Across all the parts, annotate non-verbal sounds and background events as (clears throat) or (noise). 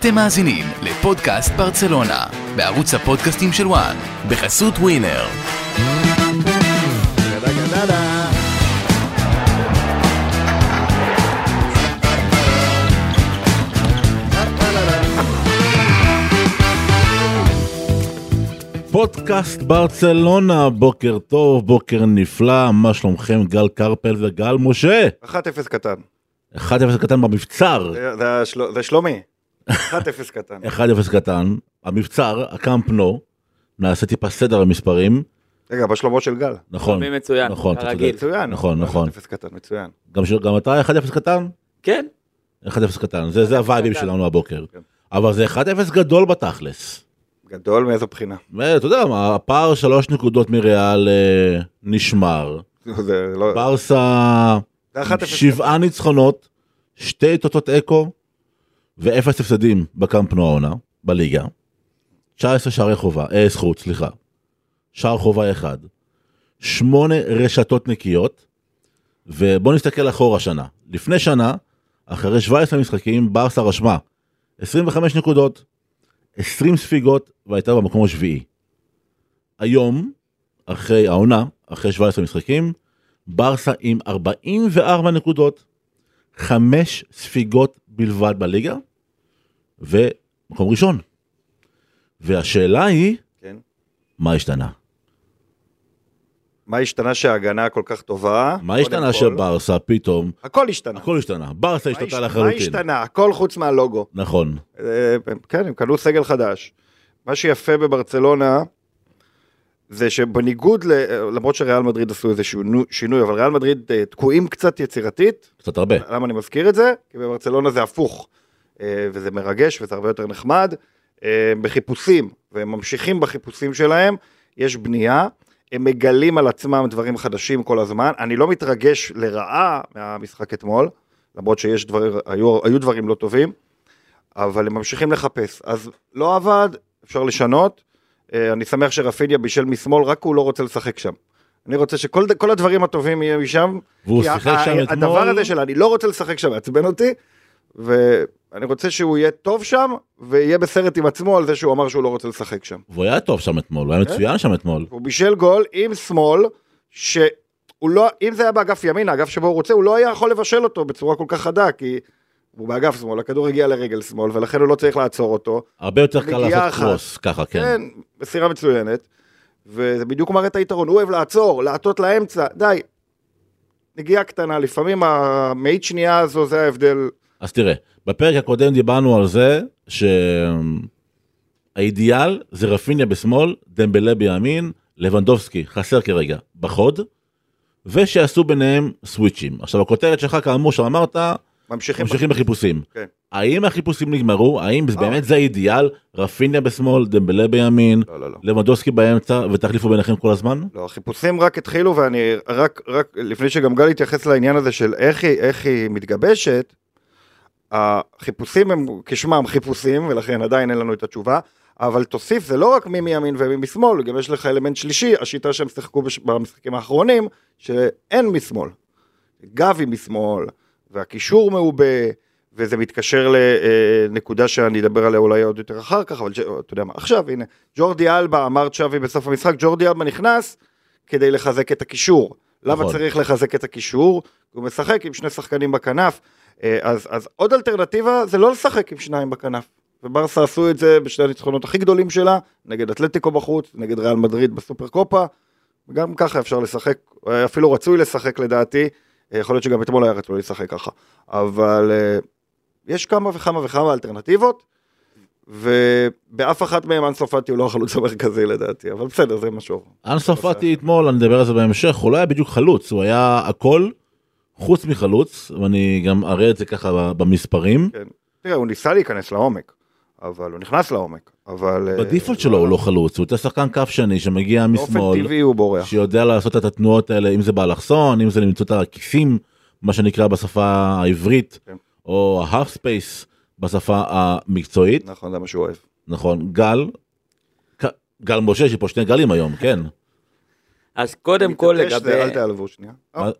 אתם מאזינים לפודקאסט ברצלונה, בערוץ הפודקאסטים של וואן, בחסות ווינר. פודקאסט ברצלונה, בוקר טוב, בוקר נפלא, מה שלומכם גל קרפל וגל משה? 1-0 קטן. 1-0 קטן במבצר, זה- זה השל- זה שלומי. 1-0 קטן. 1-0 קטן, המבצר, הקמפנו, נעשה טיפה סדר במספרים, רגע, בשלומו של גל. נכון, מצוין, נכון, אתה כרגיל. צודק. מצוין. נכון, נכון. 1-0 קטן, מצוין. גם גם אתה 1-0 קטן? כן, 1-0 קטן, זה זה הווייבים. שלנו הבוקר, כן. אבל זה 1-0 גדול בתכלס, גדול מאיזו בחינה. ואתה יודע מה, הפער שלוש נקודות מריאל אה, נשמר, (laughs) זה לא... ברסה זה 1-0 שבעה ניצחונות, שתי תוצאות אקו ואפס הפסדים בקמפנו העונה, בליגה. 19 שערי חובה, אה, זכות, סליחה. שער חובה אחד. שמונה רשתות נקיות, ובוא נסתכל אחורה שנה. לפני שנה, אחרי 17 משחקים, ברסה רשמה 25 נקודות, 20 ספיגות, והייתה במקום השביעי. היום, אחרי העונה, אחרי 17 משחקים, ברסה עם 44 נקודות, חמש ספיגות בלבד בליגה, ומקום ראשון. והשאלה היא, כן. מה השתנה? מה השתנה שההגנה כל כך טובה? מה השתנה. שברסה פתאום, הכל השתנה. הכל השתנה, ברסה השתנתה הש- מה לחלוטין. השתנה? הכל חוץ מהלוגו. נכון, אה, כן, הם קנו סגל חדש. מה שיפה בברצלונה זה שבניגוד, ל- למרות שריאל מדריד עשו איזה שינו- שינוי, אבל ריאל מדריד אה, תקועים קצת יצירתית, קצת הרבה. למה אני מזכיר את זה? כי בברצלונה זה הפוך, וזה מרגש וזה הרבה יותר נחמד. אה, בחיפושים, והם ממשיכים בחיפושים שלהם, יש בנייה, הם מגלים על עצמם דברים חדשים כל הזמן. אני לא מתרגש לרעה מהמשחק אתמול, למרות שיש דברים, היו, היו דברים לא טובים, אבל הם ממשיכים לחפש. אז לא עבד, אפשר לשנות. אה, אני שמח שרפיניה בישל משמאל, רק הוא לא רוצה לשחק שם. אני רוצה שכל הדברים הטובים יהיו משם. והוא שיחק שם אתמול. הדבר הזה של אני לא רוצה לשחק שם מעצבן אותי, ואני רוצה שהוא יהיה טוב שם, ויהיה בסרט עם עצמו על זה שהוא אמר שהוא לא רוצה לשחק שם. והוא היה טוב שם אתמול, הוא היה כן. מצוין שם אתמול. הוא בישל גול עם שמאל, שהוא לא, אם זה היה באגף ימין, האגף שבו הוא רוצה, הוא לא היה יכול לבשל אותו בצורה כל כך חדה, כי הוא באגף שמאל, הכדור הגיע לרגל שמאל, ולכן הוא לא צריך לעצור אותו. הרבה יותר קל לעשות אחת. קרוס, ככה, כן. כן, מסירה מצוינת, וזה בדיוק מראה את היתרון, הוא אוהב לעצור, להטות לאמצע, די. נגיעה קטנה, לפעמים המאית שנייה הזו, זה ההבדל. אז תראה, בפרק הקודם דיברנו על זה שהאידיאל זה רפיניה בשמאל, דמבלה בימין, לבנדובסקי חסר כרגע בחוד, ושיעשו ביניהם סוויצ'ים. עכשיו הכותרת שלך כאמור שאמרת, ממשיכים. ממשיכים בחיפושים. כן. האם החיפושים נגמרו? האם לא. באמת זה האידיאל? רפיניה בשמאל, דמבלה בימין, לא, לא, לא. לבנדובסקי באמצע, ותחליפו ביניכם כל הזמן? לא, החיפושים רק התחילו, ואני רק, רק לפני שגם גל התייחס לעניין הזה של איך היא, איך היא מתגבשת, החיפושים הם כשמם חיפושים, ולכן עדיין אין לנו את התשובה, אבל תוסיף, זה לא רק מי מימין ומי משמאל, גם יש לך אלמנט שלישי, השיטה שהם שיחקו בש- במשחקים האחרונים, שאין משמאל. גבי משמאל, והקישור מעובה, וזה מתקשר לנקודה שאני אדבר עליה אולי עוד יותר אחר כך, אבל אתה יודע מה, עכשיו הנה, ג'ורדי אלבה, אמר צ'אבי בסוף המשחק, ג'ורדי אלבה נכנס כדי לחזק את הקישור. למה נכון. צריך לחזק את הקישור? הוא משחק עם שני שחקנים בכנף, אה, אז, אז עוד אלטרנטיבה זה לא לשחק עם שניים בכנף. וברסה עשו את זה בשני הניצחונות הכי גדולים שלה, נגד אתלטיקו בחוץ, נגד ריאל מדריד בסופר קופה, וגם ככה אפשר לשחק, אה, אפילו רצוי לשחק לדעתי, אה, יכול להיות שגם אתמול היה רצוי לשחק ככה, אבל אה, יש כמה וכמה וכמה אלטרנטיבות, ובאף אחת מהן אנסו פאטי הוא לא החלוץ המרכזי לדעתי, אבל בסדר, זה משהו. אנסו פאטי אתמול, אני אדבר על זה בהמשך, הוא לא היה בדיוק חלוץ, הוא היה הכל חוץ מחלוץ, ואני גם אראה את זה ככה במספרים. כן. תראה, הוא ניסה להיכנס לעומק, אבל הוא נכנס לעומק, אבל... אה, בדיפולט שלו הוא לא חלוץ, הוא יותר שחקן כף שני שמגיע באופן משמאל, טבעי הוא בורח. שיודע לעשות את התנועות האלה, אם זה באלכסון, אם זה למצוא את הכיסים, מה שנקרא בשפה העברית, כן. או ה-half space בשפה המקצועית, נכון, זה מה שהוא אוהב. נכון, גל, גל משה, יש פה שני גלים היום, כן, אז קודם כל מתעטש לגבי... אל תיעלבו שנייה.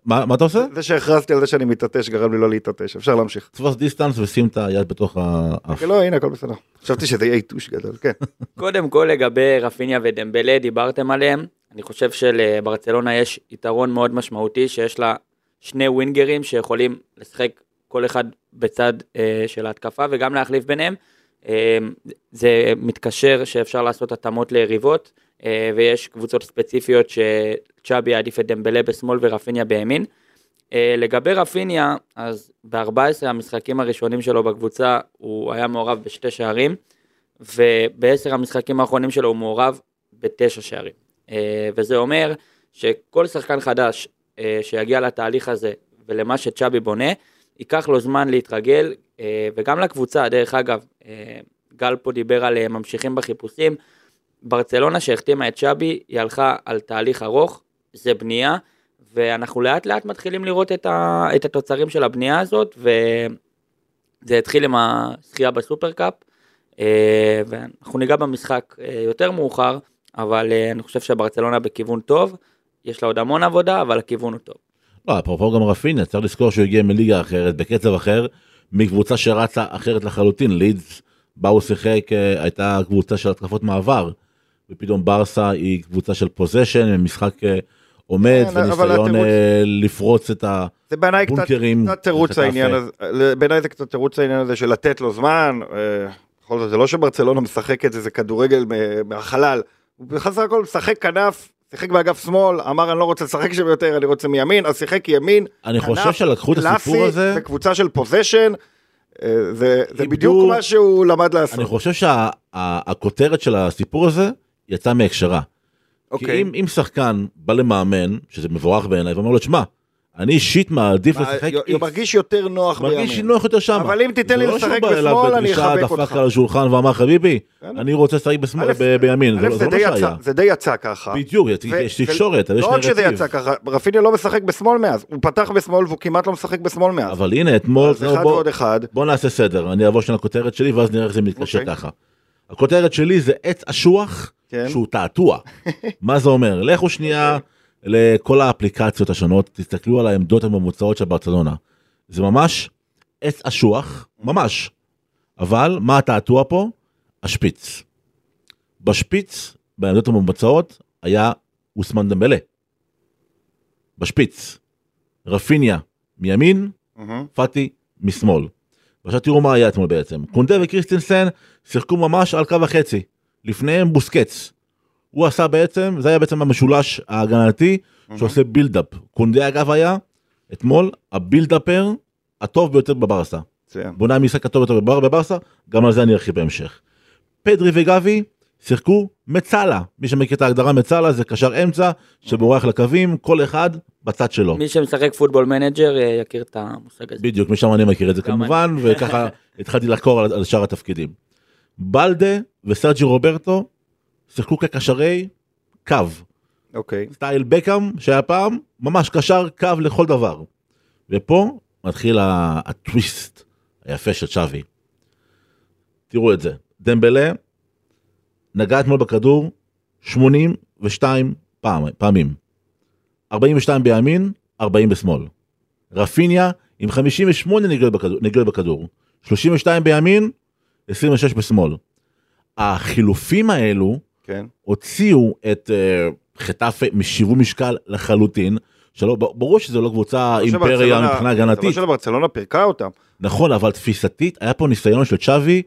מה- אתה עושה? זה שהכרזתי על זה שאני מתעטש גרם לי לא להתעטש, אפשר להמשיך. תפוס דיסטנס ושים את היד בתוך האף. לא, הנה, הכל בסדר. חשבתי שזה יהיה יתוש גדול, כן. (laughs) קודם כל לגבי רפיניה ודמבלה, דיברתם עליהם. אני חושב שלברצלונה יש יתרון מאוד משמעותי, שיש לה שני ווינגרים שיכולים לשחק כל אחד בצד אה, של ההתקפה וגם להחליף ביניהם. אה, זה מתקשר שאפשר לעשות התאמות ליריבות, ויש קבוצות ספציפיות שצ'אבי יעדיף את דמבלה בשמאל ורפיניה בימין. אה, לגבי רפיניה, אז ב-14 המשחקים הראשונים שלו בקבוצה הוא היה מעורב בשתי שערים. ובעשר המשחקים האחרונים שלו הוא מעורב בתשע שערים. אה, וזה אומר שכל שחקן חדש אה, שיגיע לתהליך הזה ולמה שצ'אבי בונה, ייקח לו זמן להתרגל, אה, וגם לקבוצה, דרך אגב, אה, גל פה דיבר על אה, ממשיכים בחיפושים, ברצלונה שהחתימה את צ'אבי, היא הלכה על תהליך ארוך, זה בנייה, ואנחנו לאט לאט מתחילים לראות את, ה, את התוצרים של הבנייה הזאת, וזה התחיל עם הזכייה בסופרקאפ, אה, ואנחנו ניגע במשחק אה, יותר מאוחר, אבל אה, אני חושב שברצלונה בכיוון טוב, יש לה עוד המון עבודה, אבל הכיוון הוא טוב. לא, אפרופו גם רפיניה, צריך לזכור שהוא הגיע מליגה אחרת, בקצב אחר, מקבוצה שרצה אחרת לחלוטין, לידס, בה הוא שיחק, הייתה קבוצה של התקפות מעבר, ופתאום ברסה היא קבוצה של פוזיישן, משחק אה, עומד, כן, וניסיון התירוץ- אה, לפרוץ את ה... זה תירוץ חטאפה. העניין הזה, בעיניי זה קצת תירוץ העניין הזה של לתת לו זמן, אה, בכל זאת זה לא שברצלונה משחקת איזה כדורגל מהחלל, הוא בסך הכל משחק כנף, שיחק באגף שמאל, אמר אני לא רוצה לשחק שם יותר, אני רוצה מימין, אז שיחק ימין, אני כנף חושב שלקחו את הסיפור הזה, בקבוצה של פוזיישן, אה, זה, בדיוק מה שהוא למד לעשות. אני חושב שהכותרת של הסיפור הזה יצאה מהקשרה. כי אוקיי. אם, אם שחקן בא למאמן, שזה מבורך בעיניי, ואומר לו, שמע, אני אישית מעדיף מה, לשחק איקס." מרגיש יותר נוח מרגיש בימין. נוח יותר שם. אבל אם תיתן לי לשחק בשמאל, אני אחבק אותך. דפק על השולחן ואמר חביבי, בסדר. אני רוצה לשחק בשמאל בימין, זה זה לא יצא- שהיה. זה די יצא ככה. בדיוק, יש תקשורת, לא רק שזה. יצא ככה, רפיניה לא משחק בשמאל מאז, הוא פתח בשמאל והוא כמעט לא משחק בשמאל מאז. אבל הנה, אתמול, בוא- אחד, בוא נעשה סדר, אני אעבור שנייה לכותרת שלי ואז נראה איך זה מתקשר אוקיי. ככה. הכותרת שלי זה עץ אשוח כן. שהוא תעתוע. (laughs) מה זה אומר? לכו שנייה לכל האפליקציות השונות, תסתכלו על העמדות הממוצעות של ברצלונה. זה ממש עץ אשוח, ממש. אבל מה התעתוע פה? השפיץ. בשפיץ, בעמדות הממוצעות, היה אוסמן דמבלה. בשפיץ. רפיניה מימין. פאטי משמאל. ועכשיו תראו מה היה אתמול בעצם. קונדה וקריסטנסן שיחקו ממש על קו החצי. לפניהם בוסקץ. הוא עשה בעצם, זה היה בעצם המשולש ההגנתי שעושה build-up. קונדה אגב היה, אתמול, ה build-upper הטוב ביותר בברסה. בונה המשחק הטוב ביותר בבר- בברסה, גם על זה אני ארחיב בהמשך. פדרי וגבי שיחקו mezzala. מי שמכיר את ההגדרה mezzala זה קשר אמצע שבורח לקווים, כל אחד בצד שלו. מי שמשחק Football Manager אה, יכיר את המושג הזה. בדיוק, משם אני מכיר את זה כמובן, וככה (laughs) התחלתי לחקור על, על שאר התפקידים. בלדה וסרג'י רוברטו שיחקו כקשרי קו, אוקיי. סטייל בקאם שהיה פעם, ממש קשר קו לכל דבר. ופה מתחיל הטוויסט היפה של צ'אבי. תראו את זה, דמבלה נגע אתמול בכדור 82 פעם, פעמים. 42 בימין, 40 בשמאל. רפיניה עם 58 נגיעות בכדור, נגיעות בכדור. 32 בימין, 26 בשמאל. החילופים האלו כן. הוציאו את uh, חטאפה משיווי משקל לחלוטין. שלא, ברור שזו לא קבוצה אימפריה שברצלונה- מבחינה זה לא הגנתית, שלברצלונה פירקה אותם. נכון, אבל תפיסתית היה פה ניסיון של צ'אבי,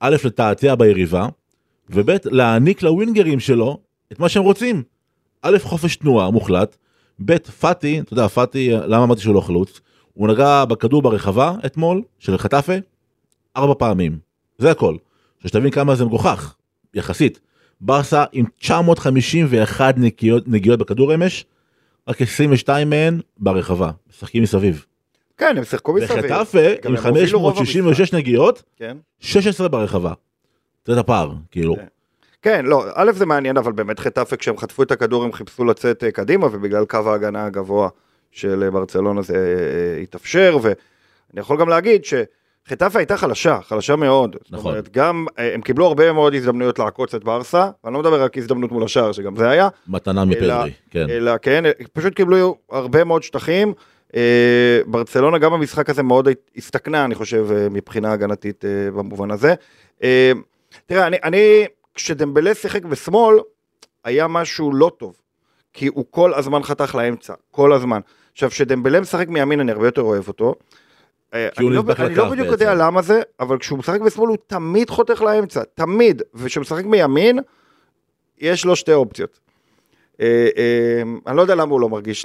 א', לתעתע ביריבה, וב', להעניק לווינגרים שלו את מה שהם רוצים. א', חופש תנועה מוחלט, ב', פאטי, אתה יודע, פאטי, למה אמרתי שהוא לא חלוץ? הוא נגע בכדור ברחבה אתמול, של חטאפה, ארבע פעמים. זה הכל. שתבין כמה זה מגוחך, יחסית. ברסה עם 951 נגיעות, נגיעות בכדור אמש, רק 22 מהן ברחבה, משחקים מסביב. כן, הם שיחקו מסביב. וחטאפה עם הם הובילו רוב 566 נגיעות, כן. 16 ברחבה. זה את הפער, כאילו. כן. כן, לא, א' זה מעניין, אבל באמת חטאפה כשהם חטפו את הכדור הם חיפשו לצאת אה, קדימה, ובגלל קו ההגנה הגבוה של אה, ברצלונה זה אה, התאפשר, ואני יכול גם להגיד חטאפה הייתה חלשה, חלשה מאוד. זאת נכון. אומרת, גם, אה, הם קיבלו הרבה מאוד הזדמנויות לעקוץ את ברסה, ואני לא מדבר רק הזדמנות מול השער, שגם זה היה, מתנה מפדרי, כן. אלא כן, פשוט קיבלו הרבה מאוד שטחים. אה, ברצלונה גם במשחק הזה מאוד הסתכנה, אני חושב, אה, מבחינה הגנתית במובן הזה. אה, תראה, אני, אני, כשדמבלה שיחק בשמאל, היה משהו לא טוב. כי הוא כל הזמן חתך לאמצע, כל הזמן. עכשיו, כשדמבלה משחק מימין, אני הרבה יותר אוהב אותו. אה, הוא אני לא- אני לא בדיוק יודע. למה זה, אבל כשהוא משחק בשמאל הוא תמיד חותך לאמצע, תמיד. וכשהוא משחק מימין, יש לו שתי אופציות. אה, אה, אני לא יודע למה הוא לא מרגיש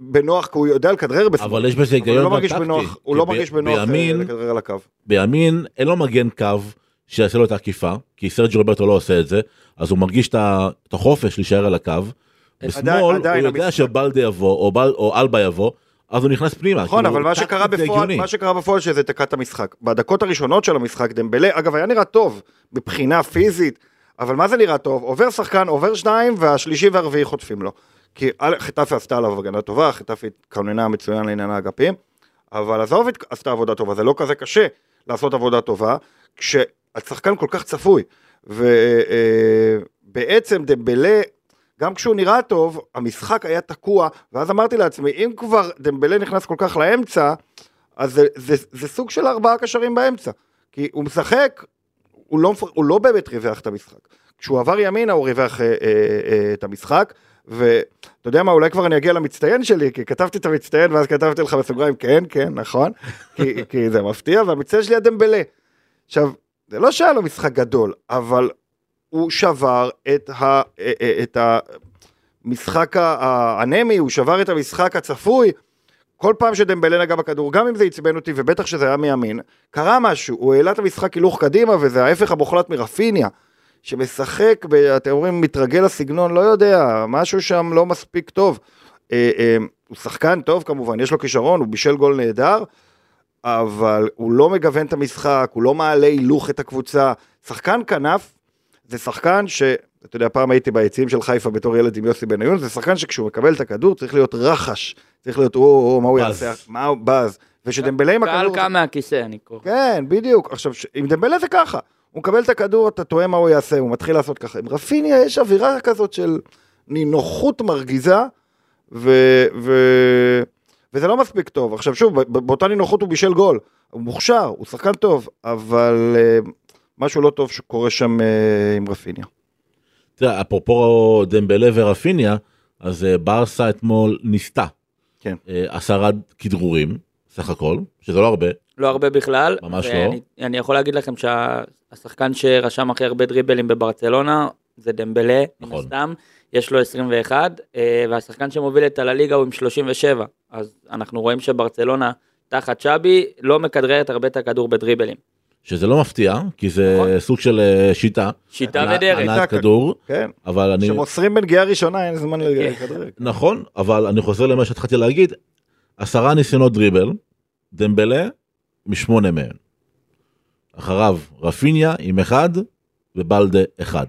בנוח, כי הוא יודע לכדרר בשמאל. אבל יש בזה היגיון לא טקטי. הוא לא ב- מרגיש בנוח לכדרר על הקו. בימין אין לו מגן קו שיעשה לו את העקיפה, כי סרג'י רוברטו לא עושה את זה, אז הוא מרגיש את החופש להישאר על הקו. בשמאל הוא יודע שבלדה יבוא, או אלבה יבוא, אז הוא נכנס פנימה. נכון, כאילו, אבל מה שקרה בפועל. מה שקרה בפועל שזה תקע את המשחק. בדקות הראשונות של המשחק דמבלה, אגב היה נראה טוב מבחינה פיזית, אבל מה זה נראה טוב? עובר שחקן, עובר שניים, והשלישי והרביעי חוטפים לו. כי א', חטאפי עשתה עליו הגנה טובה, חטאפי התכוננה מצוין לעניין האגפים, אבל עזוב עשתה עבודה טובה, זה לא כזה קשה לעשות עבודה טובה, כשהשחקן כל כך צפוי. ובעצם דמבלה, גם כשהוא נראה טוב, המשחק היה תקוע, ואז אמרתי לעצמי, אם כבר דמבלה נכנס כל כך לאמצע, אז זה, זה, זה סוג של ארבעה קשרים באמצע. כי הוא משחק, הוא לא, הוא לא באמת ריווח את המשחק. כשהוא עבר ימינה הוא ריווח אה, אה, אה, את המשחק, ואתה יודע מה, אולי כבר אני אגיע למצטיין שלי, כי כתבתי את המצטיין ואז כתבתי לך בסוגריים, כן, כן, נכון, (laughs) כי, כי זה מפתיע, והמצטיין שלי הדמבלה. עכשיו, זה לא שהיה לו משחק גדול, אבל הוא שבר את, ה, אה, אה, את המשחק האנמי, הוא שבר את המשחק הצפוי. כל פעם שדמבלה נגע בכדור, גם אם זה עצבן אותי, ובטח שזה היה מימין, קרה משהו, הוא העלה את המשחק הילוך קדימה, וזה ההפך המוחלט מרפיניה, שמשחק, אתם אומרים, מתרגל לסגנון, לא יודע, משהו שם לא מספיק טוב. אה, אה, הוא שחקן טוב כמובן, יש לו כישרון, הוא בישל גול נהדר, אבל הוא לא מגוון את המשחק, הוא לא מעלה הילוך את הקבוצה. שחקן כנף זה שחקן ש... אתה יודע, פעם הייתי ביציעים של חיפה בתור ילד עם יוסי בניון, זה שחקן שכשהוא מקבל את הכדור צריך להיות רחש, צריך להיות, או, או, מה הוא בז. יעשה, מה הוא, בז. ושדמבלה עם קהל הכדור... קם מהכיסא, אני קורא. כן, בדיוק. עכשיו, ש- עם דמבלה זה ככה. הוא מקבל את הכדור, אתה תוהה מה הוא יעשה, הוא מתחיל לעשות ככה. עם רפיניה יש אווירה כזאת של נינוחות מרגיזה, ו... ו... וזה לא מספיק טוב. עכשיו שוב, ב- באותה נינוחות הוא בישל גול. הוא מוכשר, הוא שחקן טוב, אבל uh, משהו לא טוב שקורה שם uh, עם רפיניה. תראה, אפרופו דמבלה ורפיניה, אז אה, ברסה אתמול ניסתה. כן. אה, עשרה כדרורים, סך הכל, שזה לא הרבה. לא הרבה בכלל. ממש לא. ואני, אני יכול להגיד לכם שהשחקן שרשם הכי הרבה דריבלים בברצלונה זה דמבלה, מן נכון. הסתם, יש לו 21, אה, והשחקן שמוביל את הלליגה הוא עם 37. אז אנחנו רואים שברצלונה תחת שבי לא מכדררת הרבה את הכדור בדריבלים. שזה לא מפתיע, כי זה נכון. סוג של אה, שיטה. שיטה ודרך. הנעת כדור, כן. אבל אני... כשמוסרים בנגיעה ראשונה אין זמן כן. לכדרר. נכון, אבל אני חוזר למה שהתחלתי להגיד, עשרה ניסיונות דריבל, דמבלה משמונה מהם. אחריו רפיניה עם אחד ובלדה אחד.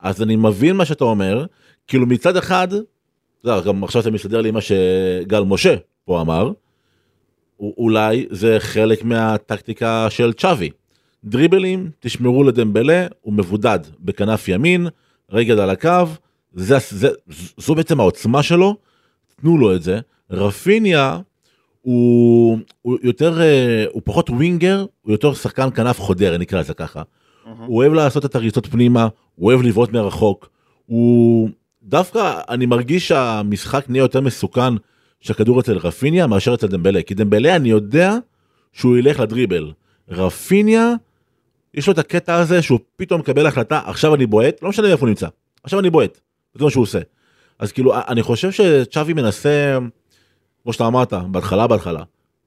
אז אני מבין מה שאתה אומר, כאילו מצד אחד, אתה יודע, גם עכשיו זה מסתדר לי מה שגל משה פה אמר, אולי זה חלק מהטקטיקה של צ'אבי. דריבלים, תשמרו לדמבלה, הוא מבודד בכנף ימין, רגל על הקו, זה, זה, זו בעצם העוצמה שלו, תנו לו את זה. רפיניה הוא, הוא יותר, אה, הוא פחות ווינגר, הוא יותר שחקן כנף חודר, נקרא לזה ככה. הוא אוהב לעשות את הריצות פנימה, הוא אוהב לבעוט מרחוק. הוא דווקא, אני מרגיש שהמשחק נהיה יותר מסוכן שהכדור אצל רפיניה מאשר אצל דמבלה. כי דמבלה אני יודע שהוא ילך לדריבל. רפיניה, יש לו את הקטע הזה שהוא פתאום מקבל החלטה, עכשיו אני בועט, לא משנה איפה הוא נמצא, עכשיו אני בועט. זה מה שהוא עושה. אז כאילו, אני חושב שצ'אבי מנסה, כמו שאתה אמרת, בהתחלה בהתחלה,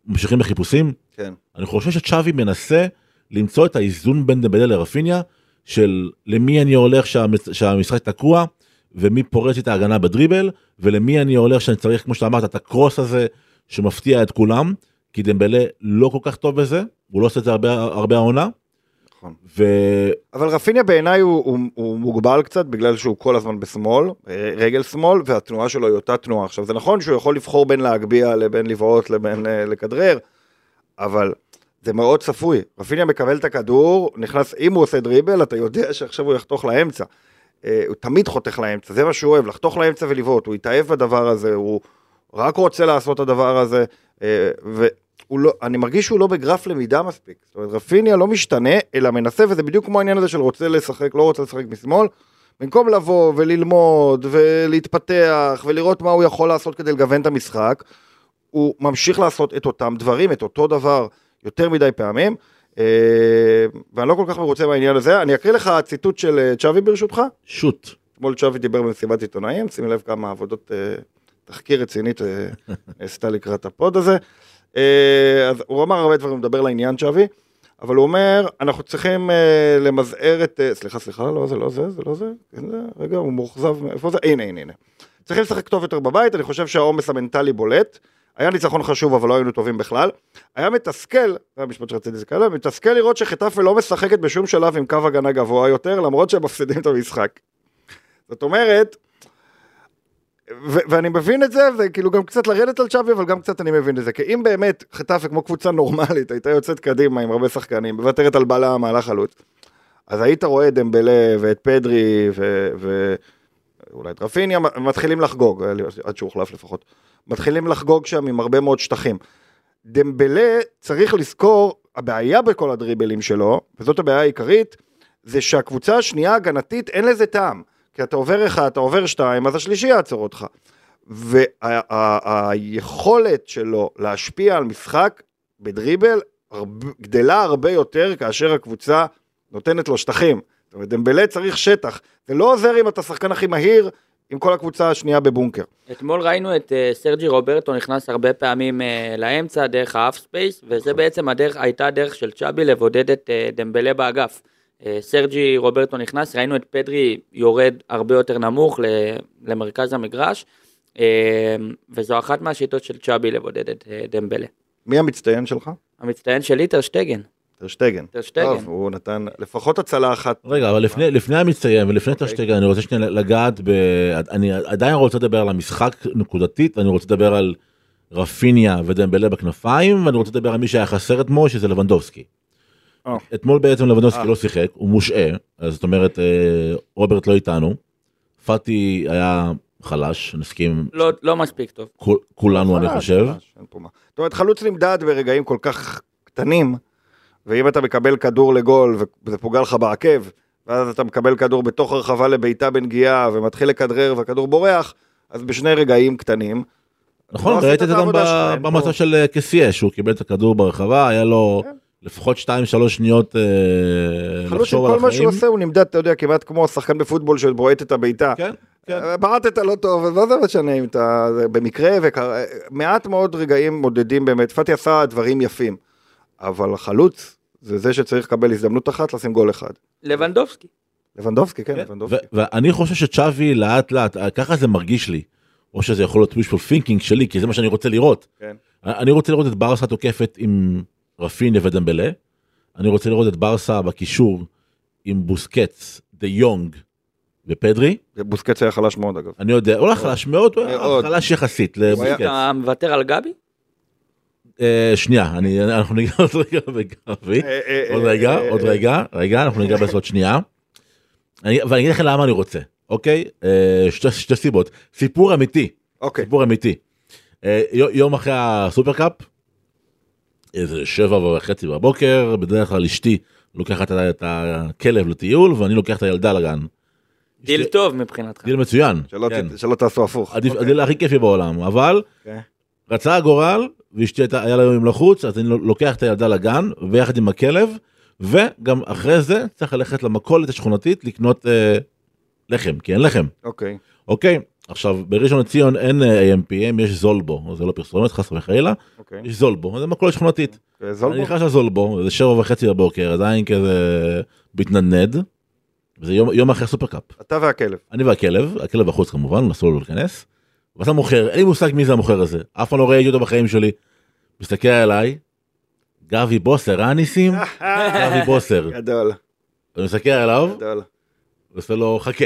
ממשיכים בחיפושים, כן. אני חושב שצ'אבי מנסה למצוא את האיזון בין דמבלה לרפיניה, של למי אני הולך שהמש- שהמשחק תקוע, ומי פורץ את ההגנה בדריבל, ולמי אני הולך שאני צריך, כמו שאתה אמרת, את הקרוס הזה שמפתיע את כולם, כי דמבלה לא כל כך טוב בזה, הוא לא עושה את זה הרבה, הרבה העונה, נכון. ו... אבל רפיניה בעיניי הוא, הוא, הוא מוגבל קצת בגלל שהוא כל הזמן בשמאל, אה, רגל שמאל, והתנועה שלו היא אותה תנועה. עכשיו זה נכון שהוא יכול לבחור בין להגביה לבין לבעוט לבין אה, לכדרר, אבל זה מאוד צפוי. רפיניה מקבל את הכדור, נכנס, אם הוא עושה דריבל, אתה יודע שעכשיו הוא יחתוך לאמצע. אה, הוא תמיד חותך לאמצע, זה מה שהוא אוהב, לחתוך לאמצע ולבעוט, הוא התאהב בדבר הזה, הוא רק רוצה לעשות את הדבר הזה, והוא לא, אני מרגיש שהוא לא בגרף למידה מספיק. זאת אומרת, רפיניה לא משתנה, אלא מנסה, וזה בדיוק כמו העניין הזה של רוצה לשחק, לא רוצה לשחק משמאל. במקום לבוא וללמוד ולהתפתח ולראות מה הוא יכול לעשות כדי לגוון את המשחק, הוא ממשיך לעשות את אותם דברים, את אותו דבר יותר מדי פעמים, אה, ואני לא כל כך מרוצה מהעניין הזה. אני אקריא לך ציטוט של אה, צ'אבי ברשותך. שוט. אתמול צ'אבי דיבר במסיבת עיתונאים, שימי לב כמה עבודות אה, תחקיר רצינית (laughs) נעשתה לקראת הפוד הזה. אה, אז הוא אמר הרבה דברים, מדבר לעניין צ'אבי, אבל הוא אומר, אנחנו צריכים אה, למזער את... אה, סליחה, סליחה, לא זה, לא זה, זה לא זה, כן זה, רגע, הוא מאוכזב, איפה זה? הנה, הנה, הנה. צריכים לשחק טוב יותר בבית, אני חושב שהעומס המנטלי בולט. היה ניצחון חשוב, אבל לא היינו טובים בכלל. היה מתסכל, זה המשפט שרציתי לזכר, מתסכל לראות שחטאפה לא משחקת בשום שלב עם קו הגנה גבוה יותר, למרות שהם מפסידים את המשחק. זאת אומרת, ו- ואני מבין את זה, וכאילו גם קצת לרדת על צ'אבי, אבל גם קצת אני מבין את זה. כי אם באמת חטאפה כמו קבוצה נורמלית הייתה יוצאת קדימה עם הרבה שחקנים, מוותרת על בלם, מהלך חלוץ, אז היית רואה את דמבלה ואת פדרי ואולי את רפיניה מתחילים לחגוג, עד שהוא הוחלף לפחות, מתחילים לחגוג שם עם הרבה מאוד שטחים. דמבלה צריך לזכור, הבעיה בכל הדריבלים שלו, וזאת הבעיה העיקרית, זה שהקבוצה השנייה הגנתית אין לזה טעם. כי אתה עובר אחד, אתה עובר שתיים, אז השלישי יעצור אותך. והיכולת שלו להשפיע על משחק בדריבל הרבה, גדלה הרבה יותר כאשר הקבוצה נותנת לו שטחים. זאת אומרת, דמבלה צריך שטח. זה לא עוזר אם אתה שחקן הכי מהיר, עם כל הקבוצה השנייה בבונקר. אתמול ראינו את uh, סרג'י רוברטו נכנס הרבה פעמים uh, לאמצע דרך half space, וזה בעצם הדרך, הייתה הדרך של צ'אבי לבודד את uh, דמבלה באגף. אה, סרג'י רוברטו נכנס, ראינו את פדרי יורד הרבה יותר נמוך למרכז המגרש, אה, וזו אחת מהשיטות של צ'אבי לבודד את אה, דמבלה. מי המצטיין שלך? המצטיין שלי טרשטגן. טרשטגן. טרשטגן. טוב, הוא נתן לפחות הצלה אחת. רגע, אבל לפני, לפני המצטיין ולפני אוקיי. טרשטגן, אני רוצה שנייה לגעת ב... אני עדיין רוצה לדבר על המשחק נקודתית, אני רוצה לדבר על רפיניה ודמבלה בכנפיים, ואני רוצה לדבר על מי שהיה חסר אתמול, שזה לבנדובסקי. אה. אתמול בעצם לבנדובסקי אה. לא שיחק, הוא מושעה, אז זאת אומרת, אה, רוברט לא איתנו, פאטי היה חלש, נסכים לא, לא מספיק טוב. כול- כולנו אני חלש, חושב. חלש. זאת אומרת, חלוץ נמדד ברגעים כל כך קטנים, ואם אתה מקבל כדור לגול וזה פוגע לך בעקב, ואז אתה מקבל כדור בתוך הרחבה לבעיטה בנגיעה ומתחיל לכדרר והכדור בורח, אז בשני רגעים קטנים. נכון, לא ראית את זה גם במצב של קסיה, שהוא קיבל את הכדור ברחבה, היה לו כן. לפחות 2-3 שניות אה, חלוץ לחשוב על כל מה החיים. שהוא עושה הוא נמדד, אתה יודע, כמעט כמו שחקן בפוטבול שבועט את הבעיטה. כן, כן. אה, בעטת לא טוב, אז לא זה משנה אם אתה, במקרה, וקרה, מעט מאוד רגעים מודדים באמת, פאטי עשה דברים יפים, אבל החלוץ זה זה שצריך לקבל הזדמנות אחת לשים גול אחד. לבנדובסקי. לבנדובסקי, כן, כן, לבנדובסקי. ואני חושב שצ'אבי לאט לאט, אה, ככה זה מרגיש לי, או שזה יכול להיות wishful thinking שלי, כי זה מה שאני רוצה לראות. כן. אני רוצה לראות את ברסה תוקפת עם רפיניה ודמבלה, אני רוצה לראות את ברסה בקישור עם בוסקץ, דה יונג ופדרי, בוסקץ היה חלש מאוד אגב. אני יודע, הוא לא חלש מאוד, הוא היה. חלש יחסית לבוסקץ. אתה מוותר על גבי? אה, שנייה, אנחנו ניגע עוד רגע בגבי. אה, אה, עוד רגע, עוד רגע, רגע, אנחנו ניגע בזה עוד שנייה. אני- ואני אגיד לכם למה אני רוצה, אוקיי? שתי- סיבות. סיפור אמיתי, אוקיי, סיפור אמיתי. יו- יום אחרי הסופרקאפ, איזה שבע וחצי בבוקר, בדרך כלל אשתי לוקחת את הכלב לטיול ואני לוקח את הילדה לגן. דיל אשתי- טוב מבחינתך. דיל מצוין, שלא כן. ת- שלא תעשו הפוך. אוקיי. הדיל הכי כיפי בעולם, אבל כן. רצה הגורל ואשתי הייתה, היה לה יום לחוץ אז אני לוקח את הילדה לגן ויחד עם הכלב וגם אחרי זה צריך ללכת למכולת השכונתית לקנות אה, לחם כי אין לחם אוקיי, אוקיי עכשיו בראשון לציון אין אה, AMPM יש זולבו זה לא פרסומת חס וחלילה אוקיי. יש זולבו זה מכולת שכונתית אה, אני? נכנס לזולבו זה שבע וחצי בבוקר עדיין כזה מתנדנד. זה יום, יום אחרי סופרקאפ אתה והכלב. אני והכלב, הכלב בחוץ כמובן, אסור לו להיכנס. ואתה מוכר, אין לי מושג מי זה המוכר הזה, אף פעם לא ראיתי אותו בחיים שלי. מסתכל עליי, גבי בוסר, אה ניסים? (laughs) גבי בוסר. גדול, אני מסתכל עליו, גדול. ועושה לו חכה.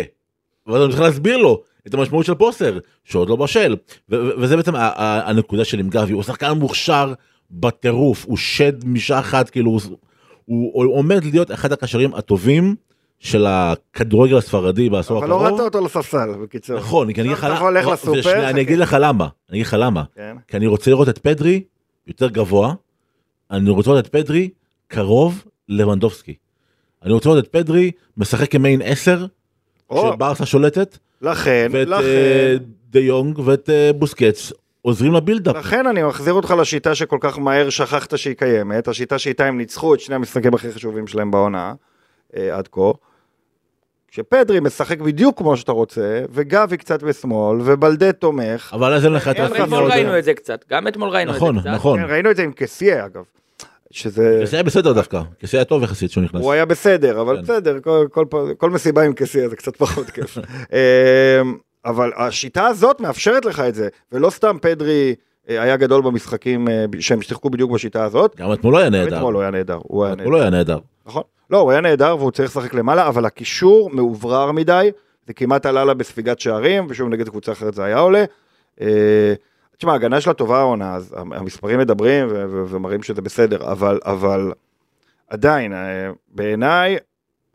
ואז אני צריך להסביר לו את המשמעות של בוסר, שעוד לא בשל. וזה בעצם הנקודה שלי עם גבי, הוא שחקן מוכשר, בטירוף, הוא שד משעה אחת, כאילו, הוא, הוא, הוא עומד להיות אחד הקשרים הטובים של הכדורגל הספרדי בעשור אבל לא הקרוב. ראית אותו לספסל, בקיצור. נכון, כי אגיד לך. אני אגיד לך למה, אני אגיד לך למה. כן. כי אני רוצה לראות את פדרי יותר גבוה, אני רוצה לראות את פדרי קרוב לוונדובסקי. אני רוצה לראות את פדרי משחק כמיין 10, או, שברסה שולטת, לכן, ואת לכן, אה, דה יונג ואת אה, בוסקץ עוזרים לבילדאפ. לכן אני מחזיר אותך לשיטה שכל כך מהר שכחת שהיא קיימת, השיטה שאיתה הם ניצחו את שני המשחקים הכי חשובים שלהם בעונה, אה, עד כה. כשפדרי משחק בדיוק כמו שאתה רוצה, וגבי קצת בשמאל, ובלדה תומך. אבל אז אין לך את גם רפיניה אתמול ראינו את זה קצת, גם אתמול ראינו את זה נכון, קצת. נכון. כן, ראינו את זה עם קסיה אגב. שזה... קסיה היה בסדר דווקא, קסיה היה טוב יחסית שהוא נכנס. הוא היה בסדר, אבל כן. בסדר, כל, כל, כל, מסיבה עם קסיה זה קצת פחות כיף. (laughs) אמ, אבל השיטה הזאת מאפשרת לך את זה, ולא סתם פדרי אה, היה גדול במשחקים אה, שהם שיחקו בדיוק בשיטה הזאת. גם אתמול לא היה נהדר. אתמול הוא היה נהדר, הוא היה אתמול נהדר. לא היה נהדר. נכון. לא, הוא היה נהדר והוא צריך לשחק למעלה, אבל הקישור מאוברר מדי, זה כמעט עלה לה בספיגת שערים, ושוב נגד קבוצה אחרת זה היה עולה. תשמע, ההגנה שלה טובה העונה, אז המספרים מדברים ו- ו- ומראים שזה בסדר, אבל, אבל עדיין, אה, בעיניי,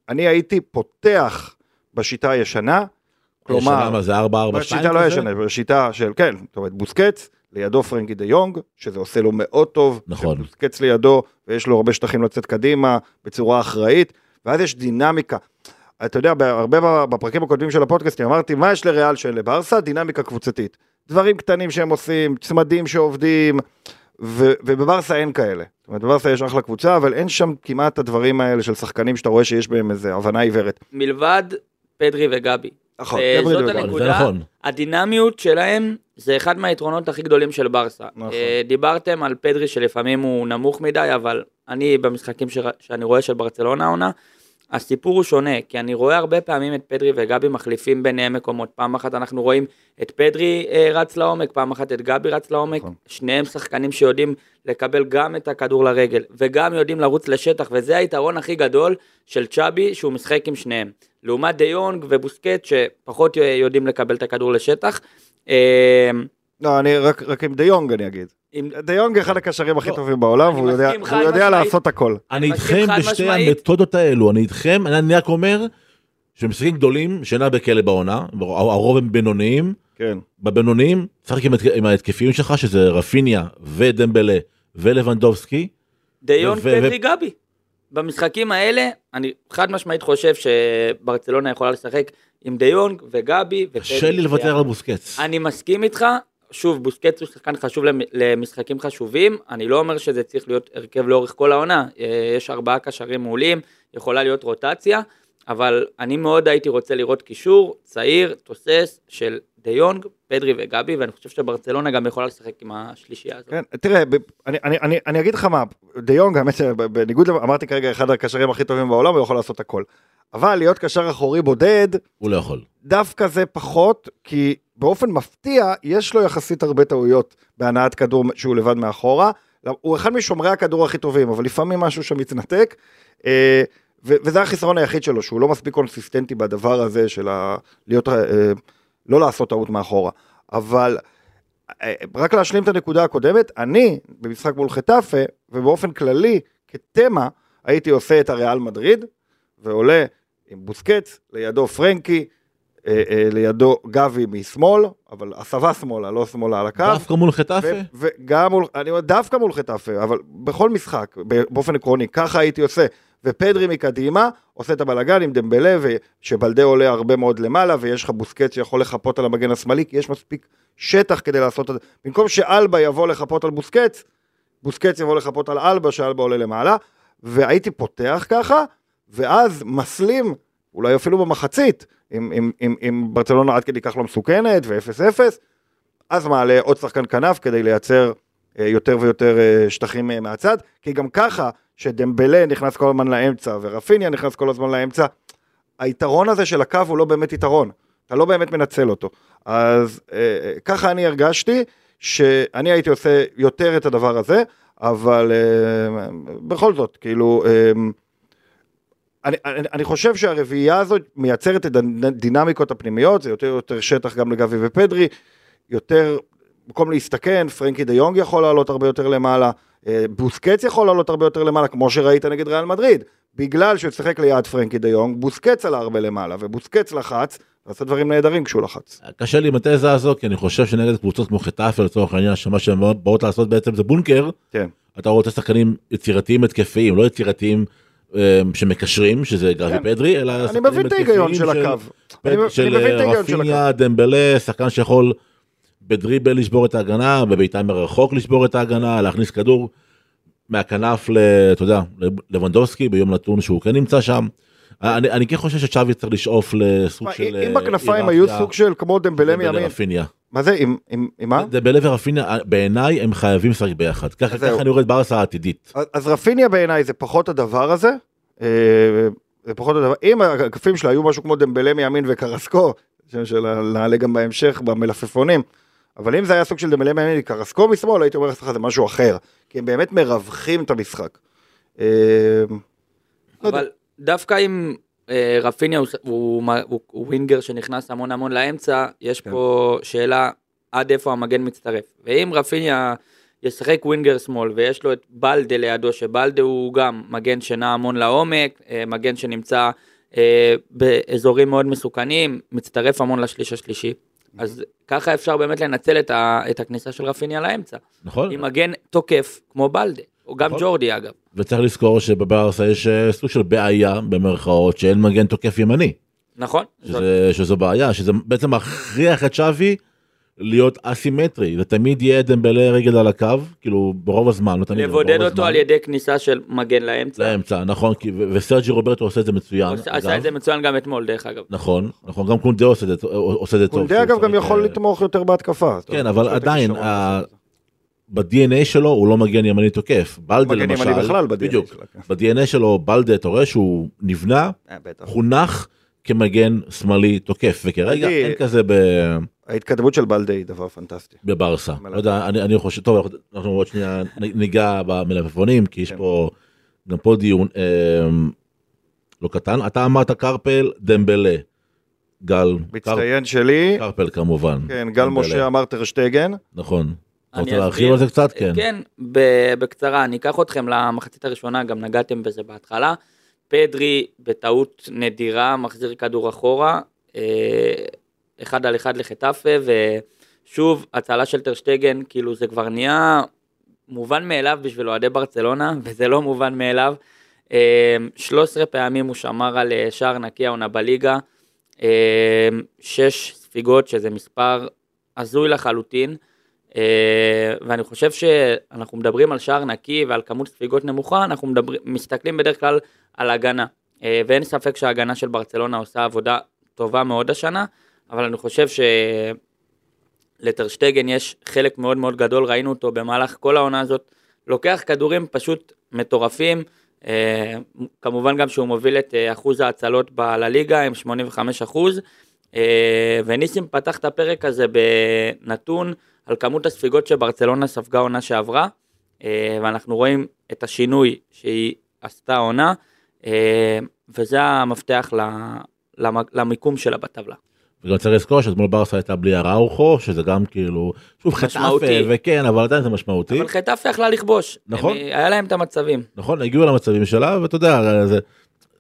אני הייתי פותח בשיטה הישנה, כלומר, כלומר, מה זה 4 4 2 בשיטה לא ישנה, בשיטה של, כן, זאת אומרת, בוסקץ, לידו פרנקי דה יונג, שזה עושה לו מאוד טוב. נכון. בוסקץ לידו, ויש לו הרבה שטחים לצאת קדימה, בצורה אחראית, ואז יש דינמיקה. אתה יודע, הרבה בפרקים הקודמים של הפודקאסט אמרתי, מה יש לריאל שאין לברסה? דינמיקה קבוצתית. דברים קטנים שהם עושים, צמדים שעובדים, ו- ובברסה אין כאלה. זאת אומרת, בברסה יש אחלה קבוצה, אבל אין שם כמעט את הדברים האלה של שחקנים שאתה רואה שיש בהם איזה הבנה עיוורת. מלבד פדרי וגבי. נכון, אה, פדרי זאת וגבי. זה הנקודה, נכון. הדינמיות שלהם זה אחד מהיתרונות הכי גדולים של ברסה. נכון. אה, דיברתם על פדרי שלפעמים הוא נמוך מדי, אבל אני במשחקים שר- שאני רואה של ברצלונה העונה, הסיפור הוא שונה, כי אני רואה הרבה פעמים את פדרי וגבי מחליפים ביניהם מקומות. פעם אחת אנחנו רואים את פדרי אה, רץ לעומק, פעם אחת את גבי רץ לעומק. נכון. שניהם שחקנים שיודעים לקבל גם את הכדור לרגל, וגם יודעים לרוץ לשטח, וזה היתרון הכי גדול של צ'אבי, שהוא משחק עם שניהם. לעומת דה יונג ובוסקט, שפחות יודעים לקבל את הכדור לשטח. אה, לא, אני רק, רק עם דה יונג אני אגיד. עם- דה יונג אחד הקשרים הכי לא, טובים בעולם, והוא יודע. לעשות הכל. אני איתכם בשתי. המתודות האלו, אני איתכם, אני רק אומר שמשחקים גדולים שאינה בכלא בעונה, הרוב הם בינוניים, כן. בבינוניים, שחק עם ההתק- עם ההתקפיים שלך שזה רפיניה ודמבלה ולבנדובסקי, דה יונג, ו- פדרי, גבי. במשחקים האלה, אני חד משמעית חושב שברצלונה יכולה לשחק עם דה יונג וגבי. קשה לי לוותר על בוסקץ. אני מסכים איתך, שוב, בוסקץ הוא שחקן חשוב למ- למשחקים חשובים, אני לא אומר שזה צריך להיות הרכב לאורך כל העונה, אה, יש ארבעה קשרים מעולים, יכולה להיות רוטציה, אבל אני מאוד הייתי רוצה לראות קישור צעיר, תוסס, של דה יונג, פדרי וגבי, ואני חושב שברצלונה גם יכולה לשחק עם השלישייה הזאת. כן, תראה, ב- אני, אני, אני, אני אגיד לך מה, דה יונג, האמת שבניגוד, למה- אמרתי כרגע, אחד הקשרים הכי טובים בעולם, הוא יכול לעשות הכל. אבל להיות קשר אחורי בודד, הוא לא יכול. דווקא זה פחות, כי באופן מפתיע, יש לו יחסית הרבה טעויות בהנעת כדור שהוא לבד מאחורה. הוא אחד משומרי הכדור הכי טובים, אבל לפעמים משהו שם מתנתק. אה, וזה החיסרון היחיד שלו, שהוא לא מספיק קונסיסטנטי בדבר הזה של ה... להיות... אה, לא לעשות טעות מאחורה. אבל אה, רק להשלים את הנקודה הקודמת, אני במשחק מול חטאפה, ובאופן כללי, כתמה, הייתי עושה את הריאל מדריד, ועולה עם בוסקץ, לידו פרנקי, לידו גבי משמאל, אבל הסבה שמאלה, לא שמאלה על הקו. דווקא מול חטאפה? וגם מול, אני אומר דווקא מול חטאפה, אבל בכל משחק, באופן עקרוני, ככה הייתי עושה. ופדרי מקדימה, עושה את הבלגן עם דמבלה, ושבלדה עולה הרבה מאוד למעלה, ויש לך בוסקט שיכול לחפות על המגן השמאלי, כי יש מספיק שטח כדי לעשות את זה. במקום שאלבה יבוא לחפות על בוסקט, בוסקט יבוא לחפות על אלבה, שאלבה עולה למעלה, והייתי פותח ככה, ואז מסלים, אולי אפילו במחצית, אם, אם, אם, אם ברצלונה עד כדי כך לא מסוכנת, ו-0-0, אז מעלה עוד שחקן כנף כדי לייצר אה, יותר ויותר אה, שטחים אה, מהצד, כי גם ככה, שדמבלה נכנס כל הזמן לאמצע, ורפיניה נכנס כל הזמן לאמצע, היתרון הזה של הקו הוא לא באמת יתרון, אתה לא באמת מנצל אותו. אז אה, אה, ככה אני הרגשתי, שאני הייתי עושה יותר את הדבר הזה, אבל אה, בכל זאת, כאילו, אה, אני, אני, אני חושב שהרביעייה הזאת מייצרת את הדינמיקות הפנימיות, זה יותר יותר שטח גם לגבי ופדרי, יותר, במקום להסתכן, פרנקי דה יונג יכול לעלות הרבה יותר למעלה, אה, בוסקץ יכול לעלות הרבה יותר למעלה, כמו שראית נגד ריאל מדריד. בגלל שהוא שיחק ליד פרנקי דה יונג, בוסקץ עלה הרבה למעלה, ובוסקץ לחץ, ועשה דברים נהדרים כשהוא לחץ. קשה לי עם התזה הזו, כי אני חושב שנגד קבוצות כמו חטאפה לצורך העניין, שמה שהן באות לעשות בעצם זה בונקר, כן. אתה רוצה שחקנים יצירתיים התקפיים, לא יצירתיים אה, שמקשרים, שזה גבי כן. פדרי, אלא אני מבין את ההיגיון של הקו. של מבין את ההיגיון של רפיניה, דמבלה, שחקן שיכול בדריבל לשבור את ההגנה, בביתה מרחוק לשבור את ההגנה, להכניס כדור מהכנף, אתה יודע, לוונדובסקי ביום נתון שהוא כן נמצא שם. אני, אני כן חושב שצ'אבי צריך לשאוף לסוג של... אם בכנפיים אה, היו היררכיה סוג של כמו דמבלה מימין. מה זה, עם- עם עם מה? דמבלה ורפיניה, בעיניי הם חייבים לשחק ביחד. ככה. ככה אני רואה את ברסה העתידית. אז- אז רפיניה בעיניי זה פחות הדבר הזה. אה, זה פחות הדבר, אם הקפים שלה היו משהו כמו דמבלה מימין וקרסקו, שם של נעלה גם בהמשך במלפפונים, אבל אם זה היה סוג של דמבלה מימין וקרסקו משמאל, הייתי אומר לך זה משהו אחר, כי הם באמת מרווחים את המשחק. אה, לא. אבל דווקא אם רפיניה הוא, הוא, הוא, הוא ווינגר שנכנס המון המון לאמצע, יש כן. פה שאלה עד איפה המגן מצטרף. ואם רפיניה ישחק ווינגר שמאל ויש לו את בלדה לידו, שבלדה הוא גם מגן שנע המון לעומק, אה, מגן שנמצא אה, באזורים מאוד מסוכנים, מצטרף המון לשליש השלישי. אז ככה אפשר באמת לנצל את, ה, את הכניסה של רפיניה לאמצע. נכון? עם מגן תוקף כמו בלדה, או גם נכון. ג'ורדי אגב. וצריך לזכור שבברסה יש אה, סוג של בעיה במרכאות שאין מגן תוקף ימני. נכון? שזה, שזו בעיה, שזה בעצם מכריח את שווי להיות אסימטרי, זה תמיד יהיה דמבלה רגל על הקו, כאילו ברוב הזמן, לא תמיד, לבודד אותו הזמן. על ידי כניסה של מגן לאמצע. לאמצע, נכון, כי, ו- וסרג'י רוברטו עושה את זה מצוין. עושה-. עשה את זה מצוין גם אתמול דרך אגב. נכון, נכון, גם קונדה עושה את זה, עושה את זה טוב. קונדה אגב גם יכול אה, לתמוך יותר בהתקפה. כן, אבל עדיין, ב-DNA שלו הוא לא מגן ימני תוקף. בלדה מגן למשל, ימני בכלל ב-DNA בדיוק, שלו, כן. ב-DNA שלו בלדה, אתה רואה שהוא נבנה, אה. חונך כמגן שמאלי תוקף, וכרגע אין כזה ב... ההתקדמות של בלדה היא דבר פנטסטי. בברסה. לא יודע, אני, אני חושב, טוב, אנחנו- עוד שנייה ניגע במלפפונים, כי יש כן. פה, גם פה דיון אמ, לא קטן. אתה אמרת קרפל, דמבלה. גל, קר, מצטיין שלי, קרפל כמובן. כן, גל דמבלה. משה אמר טרשטגן, נכון. רוצה להרחיב. על זה קצת? כן. כן, בקצרה, אני אקח אתכם למחצית הראשונה, גם נגעתם בזה בהתחלה. פדרי בטעות נדירה מחזיר כדור אחורה, אה, אחד על אחד לחטאפה, ושוב הצלה של טרשטגן, כאילו זה כבר נהיה מובן מאליו בשביל אוהדי ברצלונה, (laughs) וזה לא מובן מאליו. אה, 13 פעמים הוא שמר על אה, שער נקי העונה בליגה, אה, שש ספיגות, שזה מספר הזוי לחלוטין. אה, ואני חושב שאנחנו מדברים על שער נקי ועל כמות ספיגות נמוכה, אנחנו מדברים, מסתכלים בדרך כלל על הגנה. אה, ואין ספק שההגנה של ברצלונה עושה עבודה טובה מאוד השנה, אבל אני חושב שלטרשטגן יש חלק מאוד מאוד גדול, ראינו אותו במהלך כל העונה הזאת, לוקח כדורים פשוט מטורפים, אה, כמובן גם שהוא מוביל את אחוז ההצלות לליגה עם 85 אחוז, וניסים פתח את הפרק הזה בנתון על כמות הספיגות שברצלונה ספגה עונה שעברה, אה, ואנחנו רואים את השינוי שהיא עשתה עונה, אה, וזה המפתח למיקום שלה בטבלה. וגם צריך לזכור שאתמול ברסה הייתה בלי אראוכו, שזה גם כאילו, שוב חטאפה. וכן, אבל עדיין זה משמעותי. אבל חטאפה יכלה לכבוש, נכון. הם- היה להם את המצבים. נכון, הגיעו למצבים שלה, ואתה יודע, זה,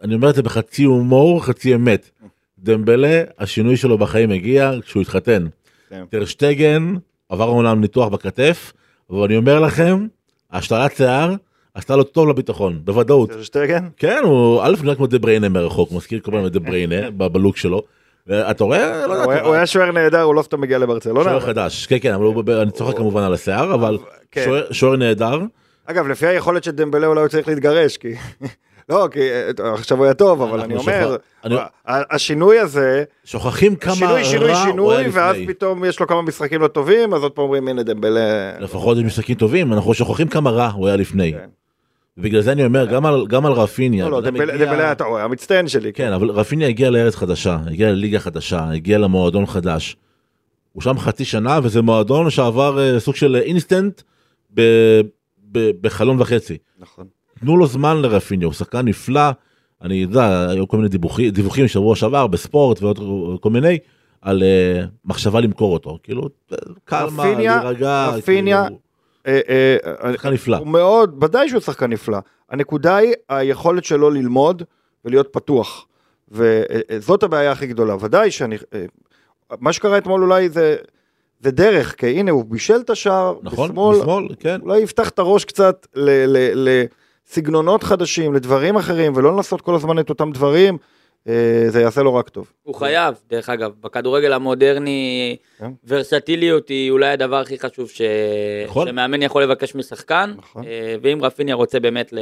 אני אומר את זה בחצי הומור, חצי אמת. דמבלה, השינוי שלו בחיים הגיע כשהוא התחתן. כן. טרשטגן עבר אומנם ניתוח בכתף, אבל אני אומר לכם, השתלת שיער עשתה לו טוב לביטחון, בוודאות. כן, הוא א' נראה כמו דה בריינה מרחוק, מזכיר כל פעם את דה בריינה (laughs) בלוק שלו. רואה, לא יודע, הוא היה- אתה- הוא היה שוער נהדר, הוא לא סתם מגיע לברצלונה. שוער חדש, כן כן, אבל אני צוחק כמובן על השיער, אבל כן. שוער נהדר. אגב, לפי היכולת של דמבלה אולי הוא צריך להתגרש, כי... לא, כי אה, עכשיו הוא היה טוב, אבל אני אומר, השינוי הזה, שוכחים כמה שינוי, שינוי, רע הוא שינוי, היה ואז לפני. פתאום יש לו כמה משחקים לא טובים, אז עוד פעם אומרים, הנה דמבלה... לפחות יש משחקים טובים, אנחנו שוכחים כמה רע הוא היה לפני. כן. ובגלל זה אני אומר, גם על- גם על רפיניה. לא, לא, דמבלה, אתה רואה, המצטיין שלי. כן, אבל רפיניה הגיע לארץ חדשה, הגיע לליגה חדשה, הגיע למועדון חדש. הוא שם חצי שנה, וזה מועדון שעבר אה, סוג של אינסטנט בחלון וחצי. נכון. תנו לו זמן לרפיניה, הוא שחקן נפלא. אני יודע, היו כל מיני דיווחים, דיווחים שבוע שעבר בספורט ועוד כל מיני, על uh, מחשבה למכור אותו. כאילו, קלמה, להירגע. רפיניה, כאילו, אה, אה, שחקן נפלא. הוא מאוד, ודאי שהוא שחקן נפלא. הנקודה היא היכולת שלו ללמוד ולהיות פתוח. וזאת הבעיה הכי גדולה. ודאי שאני... אה, מה שקרה אתמול אולי זה, זה דרך, כי הנה הוא בישל את השער, נכון? בשמאל, בשמאל, כן. אולי יפתח את הראש קצת ל- ל- לסגנונות חדשים, לדברים אחרים, ולא לנסות כל הזמן את אותם דברים, אה, זה יעשה לו רק טוב. הוא חייב, דרך אגב, בכדורגל המודרני, כן. ורסטיליות היא אולי הדבר הכי חשוב ש... נכון. שמאמן יכול לבקש משחקן, נכון. אה, ואם רפיניה רוצה באמת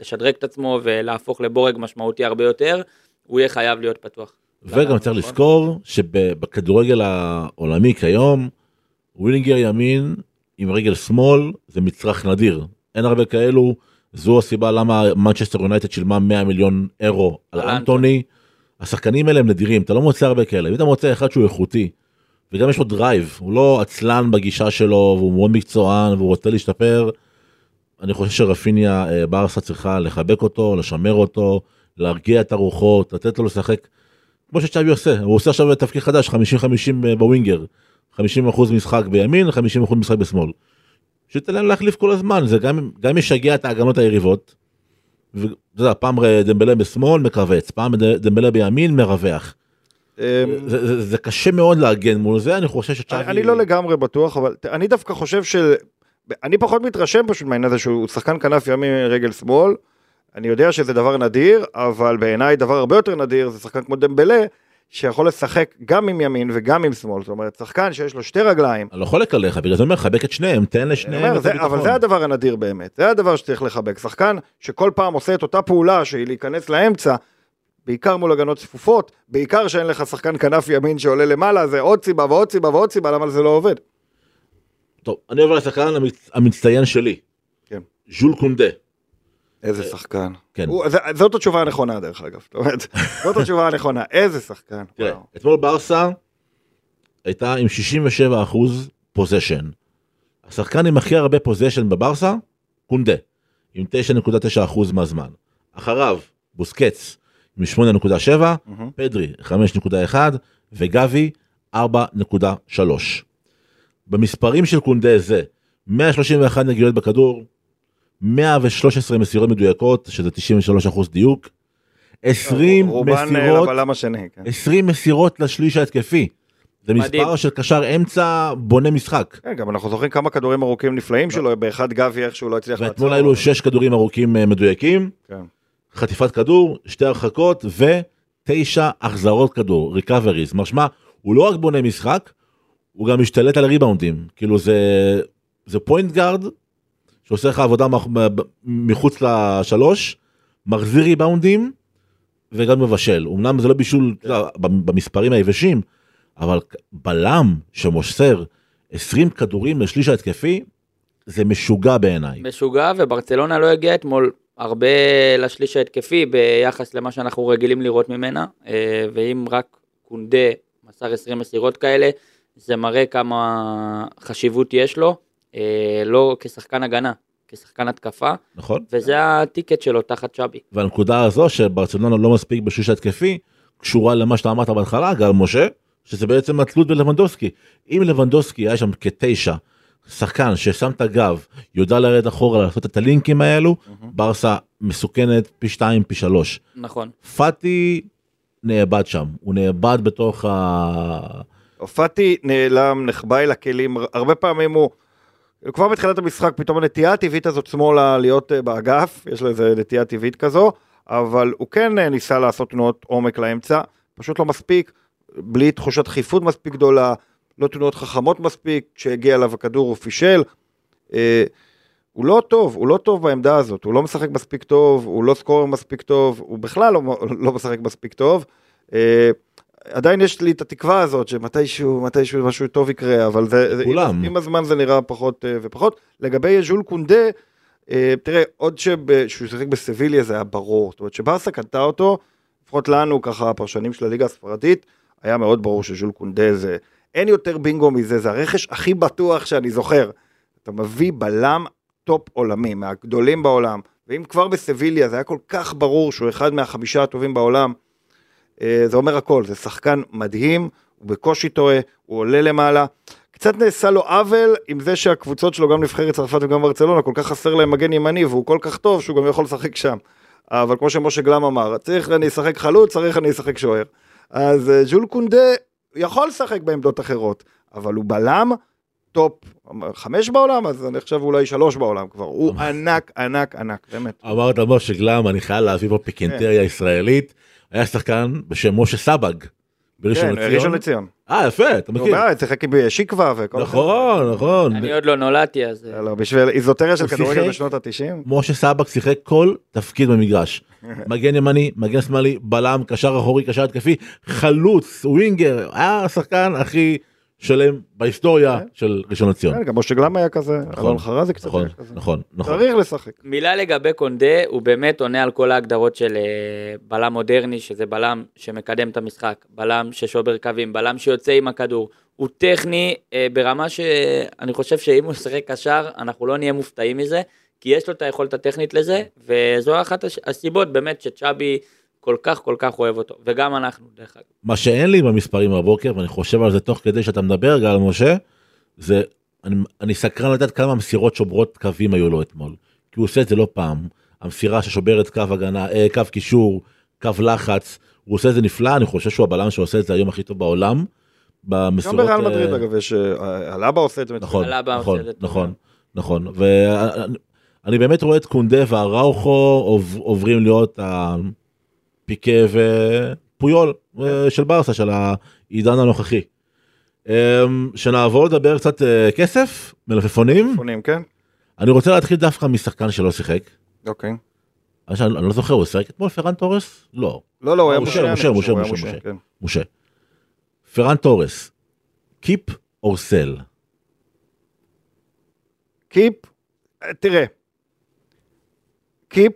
לשדרג את עצמו ולהפוך לבורג משמעותי הרבה יותר, הוא יהיה חייב להיות פתוח. וגם צריך לזכור שבכדורגל העולמי כיום, winger ימין עם רגל שמאל זה מצרך נדיר. אין הרבה כאלו, זו הסיבה למה מנצ'סטר יונייטד שילמה 100 מיליון אירו על אנטוני. השחקנים האלה הם נדירים, אתה לא מוצא הרבה כאלה. אם אתה מוצא אחד שהוא איכותי, וגם יש לו drive, הוא לא עצלן בגישה שלו, והוא מאוד מקצוען, והוא רוצה להשתפר, אני חושב שרפיניה אה, ברסה צריכה לחבק אותו, לשמר אותו, להרגיע את הרוחות, לתת לו לשחק, כמו שצ'אבי עושה, הוא עושה עכשיו תפקיד חדש, 50-50 בווינגר, 50% משחק בימין, 50% משחק בשמאל. שייתן להם להחליף כל הזמן, זה גם, גם ישגע את ההגנות היריבות. ואתה יודע, פעם דמבלה בשמאל מכווץ, פעם דמבלה בימין מרווח. אה, זה, זה, זה קשה מאוד להגן מול זה, אני חושב שצ'אבי... אני לא לגמרי בטוח, אבל אני דווקא חושב ש... אני פחות מתרשם פשוט מהעניין הזה שהוא שחקן כנף ימין רגל שמאל. אני יודע שזה דבר נדיר, אבל בעיניי דבר הרבה יותר נדיר זה שחקן כמו דמבלה, שיכול לשחק גם עם ימין וגם עם שמאל. זאת אומרת, שחקן שיש לו שתי רגליים. אני לא חולק עליך, בגלל זה אני אומר, חבק את שניהם, תן לשניהם אומר, את זה. אבל זה הדבר הנדיר באמת, זה הדבר שצריך לחבק. שחקן שכל פעם עושה את אותה פעולה שהיא להיכנס לאמצע, בעיקר מול הגנות צפופות, בעיקר שאין לך שחקן כנף ימין שעולה למעלה, זה עוד סיבה ועוד סיבה ועוד סיבה למה זה לא עובד. טוב, אני עובר לשחקן המצ- המצטיין שלי, כן. ז'ול קונדה. איזה שחקן. כן. הוא, זה, זאת התשובה הנכונה דרך אגב. זאת אומרת, זאת התשובה הנכונה. איזה שחקן. תראה. אתמול ברסה הייתה עם 67 אחוז פוזיישן. השחקן עם הכי הרבה פוזיישן בברסה, קונדה, עם 9.9 אחוז מהזמן. אחריו, בוסקץ, עם 8.7, מהמם. פדרי, 5.1, וגבי, 4.3. במספרים של קונדה זה 131 נגיעות בכדור, 113 מסירות מדויקות, שזה 93 אחוז דיוק, 20 רובן אה, מסירות לבלם השני. כן. 20 מסירות לשליש ההתקפי. זה מדהים. מספר של קשר אמצע בונה משחק. כן, גם אנחנו זוכרים כמה כדורים ארוכים נפלאים שלו, באחד גבי איכשהו לא הצליח ואתמול היו לו 6 כדורים ארוכים אה, מדויקים, כן. חטיפת כדור, שתי הרחקות ותשע החזרות כדור, recoveries. משמע, הוא לא רק בונה משחק, הוא גם משתלט על הריבאונדים. כאילו זה, זה point guard שעושה לך עבודה מחוץ לשלוש, מחזיר ריבאונדים וגם מבשל. אמנם זה לא בישול יודע, במספרים היבשים, אבל בלם שמוסר 20 כדורים לשליש ההתקפי, זה משוגע בעיניי. משוגע, וברצלונה לא הגיעה אתמול הרבה לשליש ההתקפי ביחס למה שאנחנו רגילים לראות ממנה, אה, ואם רק קונדה מסר 20 מסירות כאלה, זה מראה כמה חשיבות יש לו, לא כשחקן הגנה, כשחקן התקפה, נכון? וזה הטיקט שלו תחת צ'אבי. והנקודה הזו שברצלונה לא מספיק בשליש התקפי קשורה למה שאתה אמרת בהתחלה גל משה שזה בעצם התלות בלבנדוסקי אם לבנדוסקי היה שם כתשע שחקן ששם את הגב יודע לרדת אחורה לעשות את הלינקים האלו ברסה מסוכנת פי שתיים פי שלוש נכון. פאטי נאבד שם הוא נאבד בתוך ה... פאטי נעלם, נחבא אל הכלים, הרבה פעמים הוא, כבר בתחילת המשחק פתאום הנטייה הטבעית הזאת שמאלה להיות אה, באגף, יש לו איזה נטייה טבעית כזו, אבל הוא כן אה, ניסה לעשות תנועות עומק לאמצע, פשוט לא מספיק, בלי תחושת דחיפות מספיק גדולה, לא תנועות חכמות מספיק, כשהגיע אליו הכדור הוא פישל. אה, הוא לא טוב, הוא לא טוב בעמדה הזאת, הוא לא משחק מספיק טוב, הוא לא סקורר מספיק טוב, הוא בכלל לא, לא משחק מספיק טוב. אה, עדיין יש לי את התקווה הזאת שמתישהו, מתישהו משהו טוב יקרה, אבל זה, זה כולם. עם, עם הזמן זה נראה פחות אה, ופחות. לגבי ז'ול קונדה, אה, תראה, עוד שהוא שיחק בסביליה זה היה ברור, זאת אומרת שברסה קנתה אותו, לפחות לנו, ככה הפרשנים של הליגה הספרדית, היה מאוד ברור שז'ול קונדה זה, אין יותר בינגו מזה, זה הרכש הכי בטוח שאני זוכר. אתה מביא בלם טופ עולמי, מהגדולים בעולם, ואם כבר בסביליה זה היה כל כך ברור שהוא אחד מהחמישה הטובים בעולם, זה אומר הכל, זה שחקן מדהים, הוא בקושי טועה, הוא עולה למעלה. קצת נעשה לו עוול עם זה שהקבוצות שלו, גם נבחרת צרפת וגם ברצלונה, כל כך חסר להם מגן ימני, והוא כל כך טוב שהוא גם יכול לשחק שם. אבל כמו שמשה גלם אמר, צריך אני אשחק חלוץ, צריך אני אשחק שוער. אז אה, ז'ול קונדה יכול לשחק בעמדות אחרות, אבל הוא בלם טופ חמש בעולם, אז אני חושב אולי שלוש בעולם כבר. הוא (laughs) ענק, ענק, ענק, באמת. אמרת משה גלם, אני חייב להביא פה פיקנטריה ישראלית. היה שחקן בשם משה סבג. בראשון כן, לציון. ראשון לציון. אה, יפה, אתה מכיר. מה, שיחק בשיקווה וכל נכון, נכון. אני עוד לא נולדתי, אז... אה, לא, בשביל איזוטריה של הוא כדורגל שיחק? בשנות ה-90. משה סבק שיחק כל תפקיד במגרש. (laughs) מגן ימני, מגן שמאלי, בלם, קשר אחורי, קשר התקפי, חלוץ, ווינגר, היה השחקן הכי שלם בהיסטוריה כן. של ראשון לציון. כן, גם משה גלם היה כזה, נכון, אלון חרזי קצת נכון, היה כזה. נכון, נכון. צריך לשחק. מילה לגבי קונדה, הוא באמת עונה על כל ההגדרות של אה, בלם מודרני, שזה בלם שמקדם את המשחק, בלם ששובר קווים, בלם שיוצא עם הכדור. הוא טכני אה, ברמה שאני חושב שאם הוא ישחק קשר, אנחנו לא נהיה מופתעים מזה, כי יש לו את היכולת הטכנית לזה, וזו אחת הסיבות באמת שצ'אבי כל כך כל כך אוהב אותו, וגם אנחנו דרך אגב. מה שאין לי במספרים בבוקר, ואני חושב על זה תוך כדי שאתה מדבר, גל משה, זה, אני, אני סקרן לדעת כמה מסירות שוברות קווים היו לו אתמול. כי הוא עושה את זה לא פעם. המסירה ששוברת קו הגנה, אה, קו קישור, קו לחץ, הוא עושה את זה נפלא, אני חושב שהוא הבלם שעושה את זה היום הכי טוב בעולם. גם במסירות... בריאל אה, מדריד אגב, יש... אה, אלאבה עושה את זה מצוין. נכון, נכון, עושה את זה טוב נכון, מאוד. נכון. ואני אני באמת רואה את קונדה והראוכו עוב- עוברים להיות הפיקה ופויול אה, של ברסה, של העידן הנוכחי. אמ, שנעבור לדבר קצת אה, כסף, מלפפונים. פונים, כן? אני רוצה להתחיל דווקא משחקן שלא שיחק. אוקיי. אני לא זוכר, הוא שיחק אתמול פרן תורס? לא, לא, לא, הוא היה משה, משה. משה, משה, משה, משה. כן. משה. פרן תורס, keep או sell? keep, אה, תראה, keep,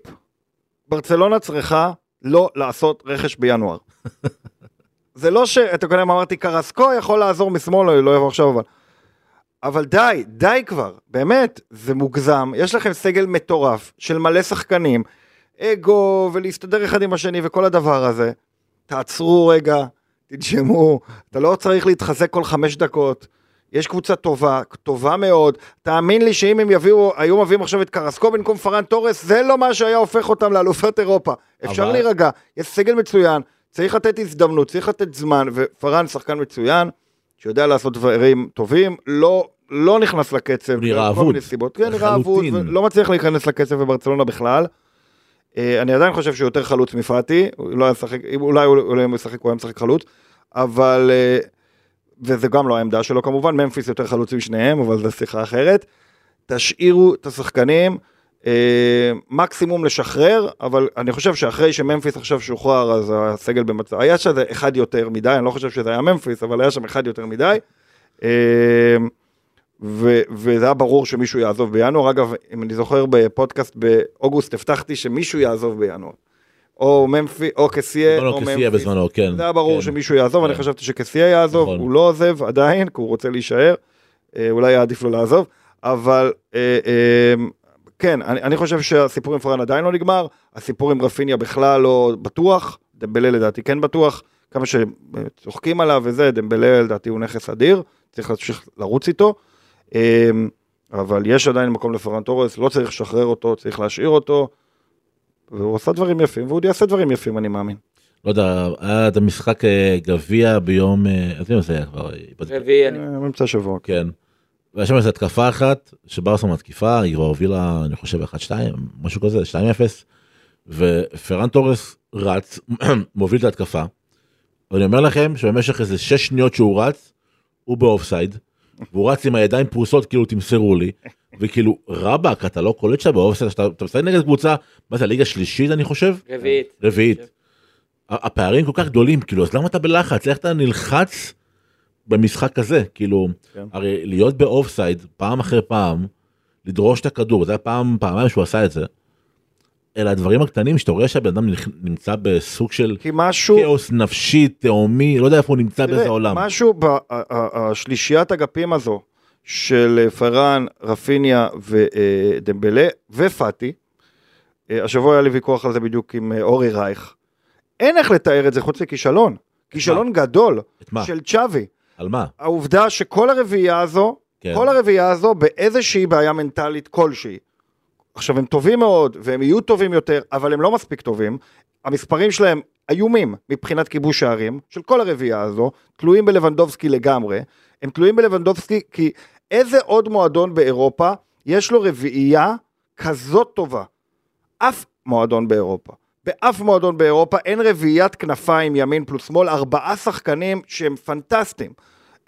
ברצלונה צריכה לא לעשות רכש בינואר. (laughs) זה לא ש... אתה קודם אמרתי קרסקו יכול לעזור משמאל, לא יבוא עכשיו אבל... אבל די, די כבר, באמת, זה מוגזם, יש לכם סגל מטורף של מלא שחקנים, אגו ולהסתדר אחד עם השני וכל הדבר הזה. תעצרו רגע, תנשמו, אתה לא צריך להתחזק כל חמש דקות. יש קבוצה טובה, טובה מאוד, תאמין לי שאם הם יביאו, היו מביאים עכשיו את קרסקו במקום פארן תורס, זה לא מה שהיה הופך אותם לאלופת אירופה. אפשר אבל- להירגע, יש סגל מצוין, צריך לתת הזדמנות, צריך לתת זמן, ופארן שחקן מצוין, שיודע לעשות דברים טובים, לא, לא נכנס לקצב, נראה אבוד. כן, נראה אבוד. ולא מצליח להיכנס לקצב בברצלונה בכלל. אה, אני עדיין חושב שהוא יותר חלוץ מפאטי, הוא לא היה משחק, אם- אולי הוא אולי הוא משחק, הוא היה משחק חלוץ, אבל, אה, וזה גם לא העמדה שלו כמובן, ממפיס יותר חלוצים שניהם, אבל זו שיחה אחרת. תשאירו את השחקנים, אה, מקסימום לשחרר, אבל אני חושב שאחרי שממפיס עכשיו שוחרר, אז הסגל במצב, היה שזה אחד יותר מדי, אני לא חושב שזה היה ממפיס, אבל היה שם אחד יותר מדי. אה, ו- וזה היה ברור שמישהו יעזוב בינואר. אגב, אם אני זוכר בפודקאסט באוגוסט, הבטחתי שמישהו יעזוב בינואר. או ממפי, או קסיה, או קסיה ממפיס. בזמנו, כן. זה היה ברור כן. שמישהו יעזוב, אני כן. חשבתי שקסיה יעזוב, נכון. הוא לא עוזב עדיין, כי הוא רוצה להישאר. אה, אולי היה עדיף לו לעזוב, אבל אה, אה, כן, אני, אני חושב שהסיפור עם פארן עדיין לא נגמר, הסיפור עם רפיניה בכלל לא בטוח, דמבלה לדעתי כן בטוח, כמה שצוחקים עליו וזה, דמבלה לדעתי הוא נכס אדיר, צריך להמשיך לרוץ איתו. אה, אבל יש עדיין מקום לפרן תורס, לא צריך לשחרר אותו, צריך להשאיר אותו, והוא עשה דברים יפים, והוא עוד יעשה דברים יפים, אני מאמין. לא יודע, היה את המשחק אה, גביע ביום, אה, אז אם זה היה כבר, אה, רביעי, אני... אה, באמצע השבוע. כן. והיה שם איזו התקפה אחת, שברסה מתקיפה, היא כבר הובילה, אני חושב, 1-2, משהו כזה, 2-0, ופרן תורס רץ, (clears throat) מוביל את ההתקפה. ואני אומר לכם שבמשך איזה 6 שניות שהוא רץ, הוא באופסייד, והוא רץ עם הידיים פרוסות, כאילו תמסרו לי, וכאילו, רבאק, אתה לא קולט שאתה שאתה אתה משחק נגד קבוצה, מה זה, הליגה השלישית, אני חושב? רביעית. רביעית. הפערים כל כך גדולים, כאילו, אז למה אתה בלחץ? איך אתה נלחץ במשחק הזה? כאילו, כן. הרי להיות באופסייד פעם אחרי פעם, לדרוש את הכדור, זה היה פעם, פעמיים שהוא עשה את זה. אלה הדברים הקטנים שאתה רואה שהבן אדם נמצא בסוג של משהו, כאוס נפשי, תהומי, לא יודע איפה הוא נמצא באיזה תראה, עולם. משהו בשלישיית אגפים הזו של אה, פארן, רפיניה ודמבלה ופאטי, אה, השבוע היה לי ויכוח על זה בדיוק עם אה, אורי רייך, אין איך לתאר את זה חוץ מכישלון. כישלון גדול? של צ'אבי. על מה? העובדה שכל הרביעייה הזו, כן. כל הרביעייה הזו באיזושהי בעיה מנטלית כלשהי. עכשיו הם טובים מאוד והם יהיו טובים יותר, אבל הם לא מספיק טובים. המספרים שלהם איומים מבחינת כיבוש שערים של כל הרביעייה הזו, תלויים בלבנדובסקי לגמרי. הם תלויים בלבנדובסקי כי איזה עוד מועדון באירופה יש לו רביעייה כזאת טובה? אף מועדון באירופה. באף מועדון באירופה אין רביעיית כנפיים ימין פלוס שמאל, ארבעה שחקנים שהם פנטסטיים.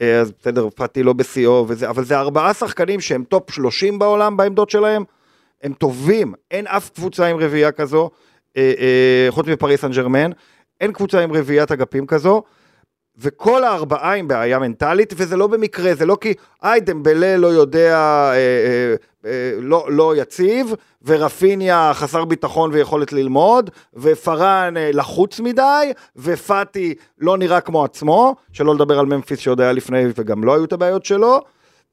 אה, אז בסדר, פאטי לא בשיאו וזה, אבל זה ארבעה שחקנים שהם טופ 30 בעולם בעמדות שלהם, הם טובים, אין אף קבוצה עם רביעייה כזו, אה, אה, חוץ מפריס סן ג'רמן, אין קבוצה עם רביעיית אגפים כזו, וכל הארבעה עם בעיה מנטלית, וזה לא במקרה, זה לא כי, היי, דמבלה לא יודע, אה, אה, אה, לא, לא יציב, ורפיניה חסר ביטחון ויכולת ללמוד, ופרן אה, לחוץ מדי, ופאטי לא נראה כמו עצמו, שלא לדבר על ממפיס שעוד היה לפני וגם לא היו את הבעיות שלו,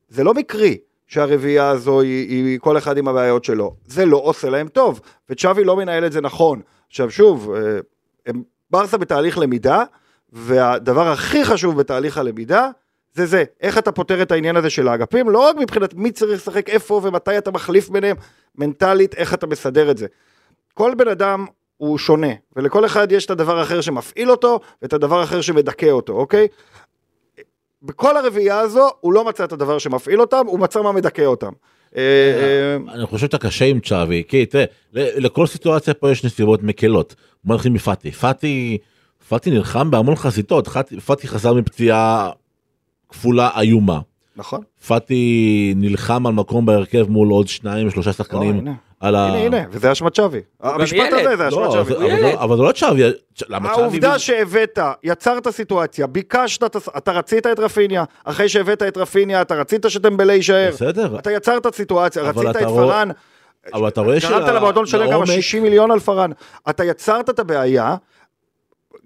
זה לא מקרי שהרביעייה הזו היא, היא כל אחד עם הבעיות שלו, זה לא עושה להם טוב, וצ'אבי לא מנהל את זה נכון. עכשיו שוב, אה, הם, ברסה בתהליך למידה, והדבר הכי חשוב בתהליך הלמידה, זה זה, איך אתה פותר את העניין הזה של האגפים, לא רק מבחינת מי צריך לשחק איפה ומתי אתה מחליף ביניהם, מנטלית, איך אתה מסדר את זה. כל בן אדם הוא שונה, ולכל אחד יש את הדבר האחר שמפעיל אותו, ואת הדבר האחר שמדכא אותו, אוקיי? בכל הרביעייה הזו, הוא לא מצא את הדבר שמפעיל אותם, הוא מצא מה מדכא אותם. אה, אה, אני חושב שאתה קשה עם צ'אבי, כי תראה, לכל סיטואציה פה יש נסיבות מקלות. בוא נתחיל מפאטי. פאטי, פאטי נלחם בהמון חזיתות, פאטי- חזר מפציעה כפולה איומה. נכון. פאטי נלחם על מקום בהרכב מול עוד שניים שלושה שחקנים. על ה... הנה, הנה, וזה אשמת שווי. המשפט. הזה זה אשמת לא. אבל- אבל לא- אבל זה לא צ'אבי, למה צ'אבי... העובדה שהבאת, יצרת סיטואציה, ביקשת, אתה רצית את רפיניה, אחרי שהבאת את רפיניה, אתה רצית שדמבלה יישאר. בסדר, אתה יצרת סיטואציה, רצית אתה את פארן, אבל אתה רואה גרמת למועדון לשלם כמה לעומק- 60 מיליון על פארן. אתה יצרת את הבעיה,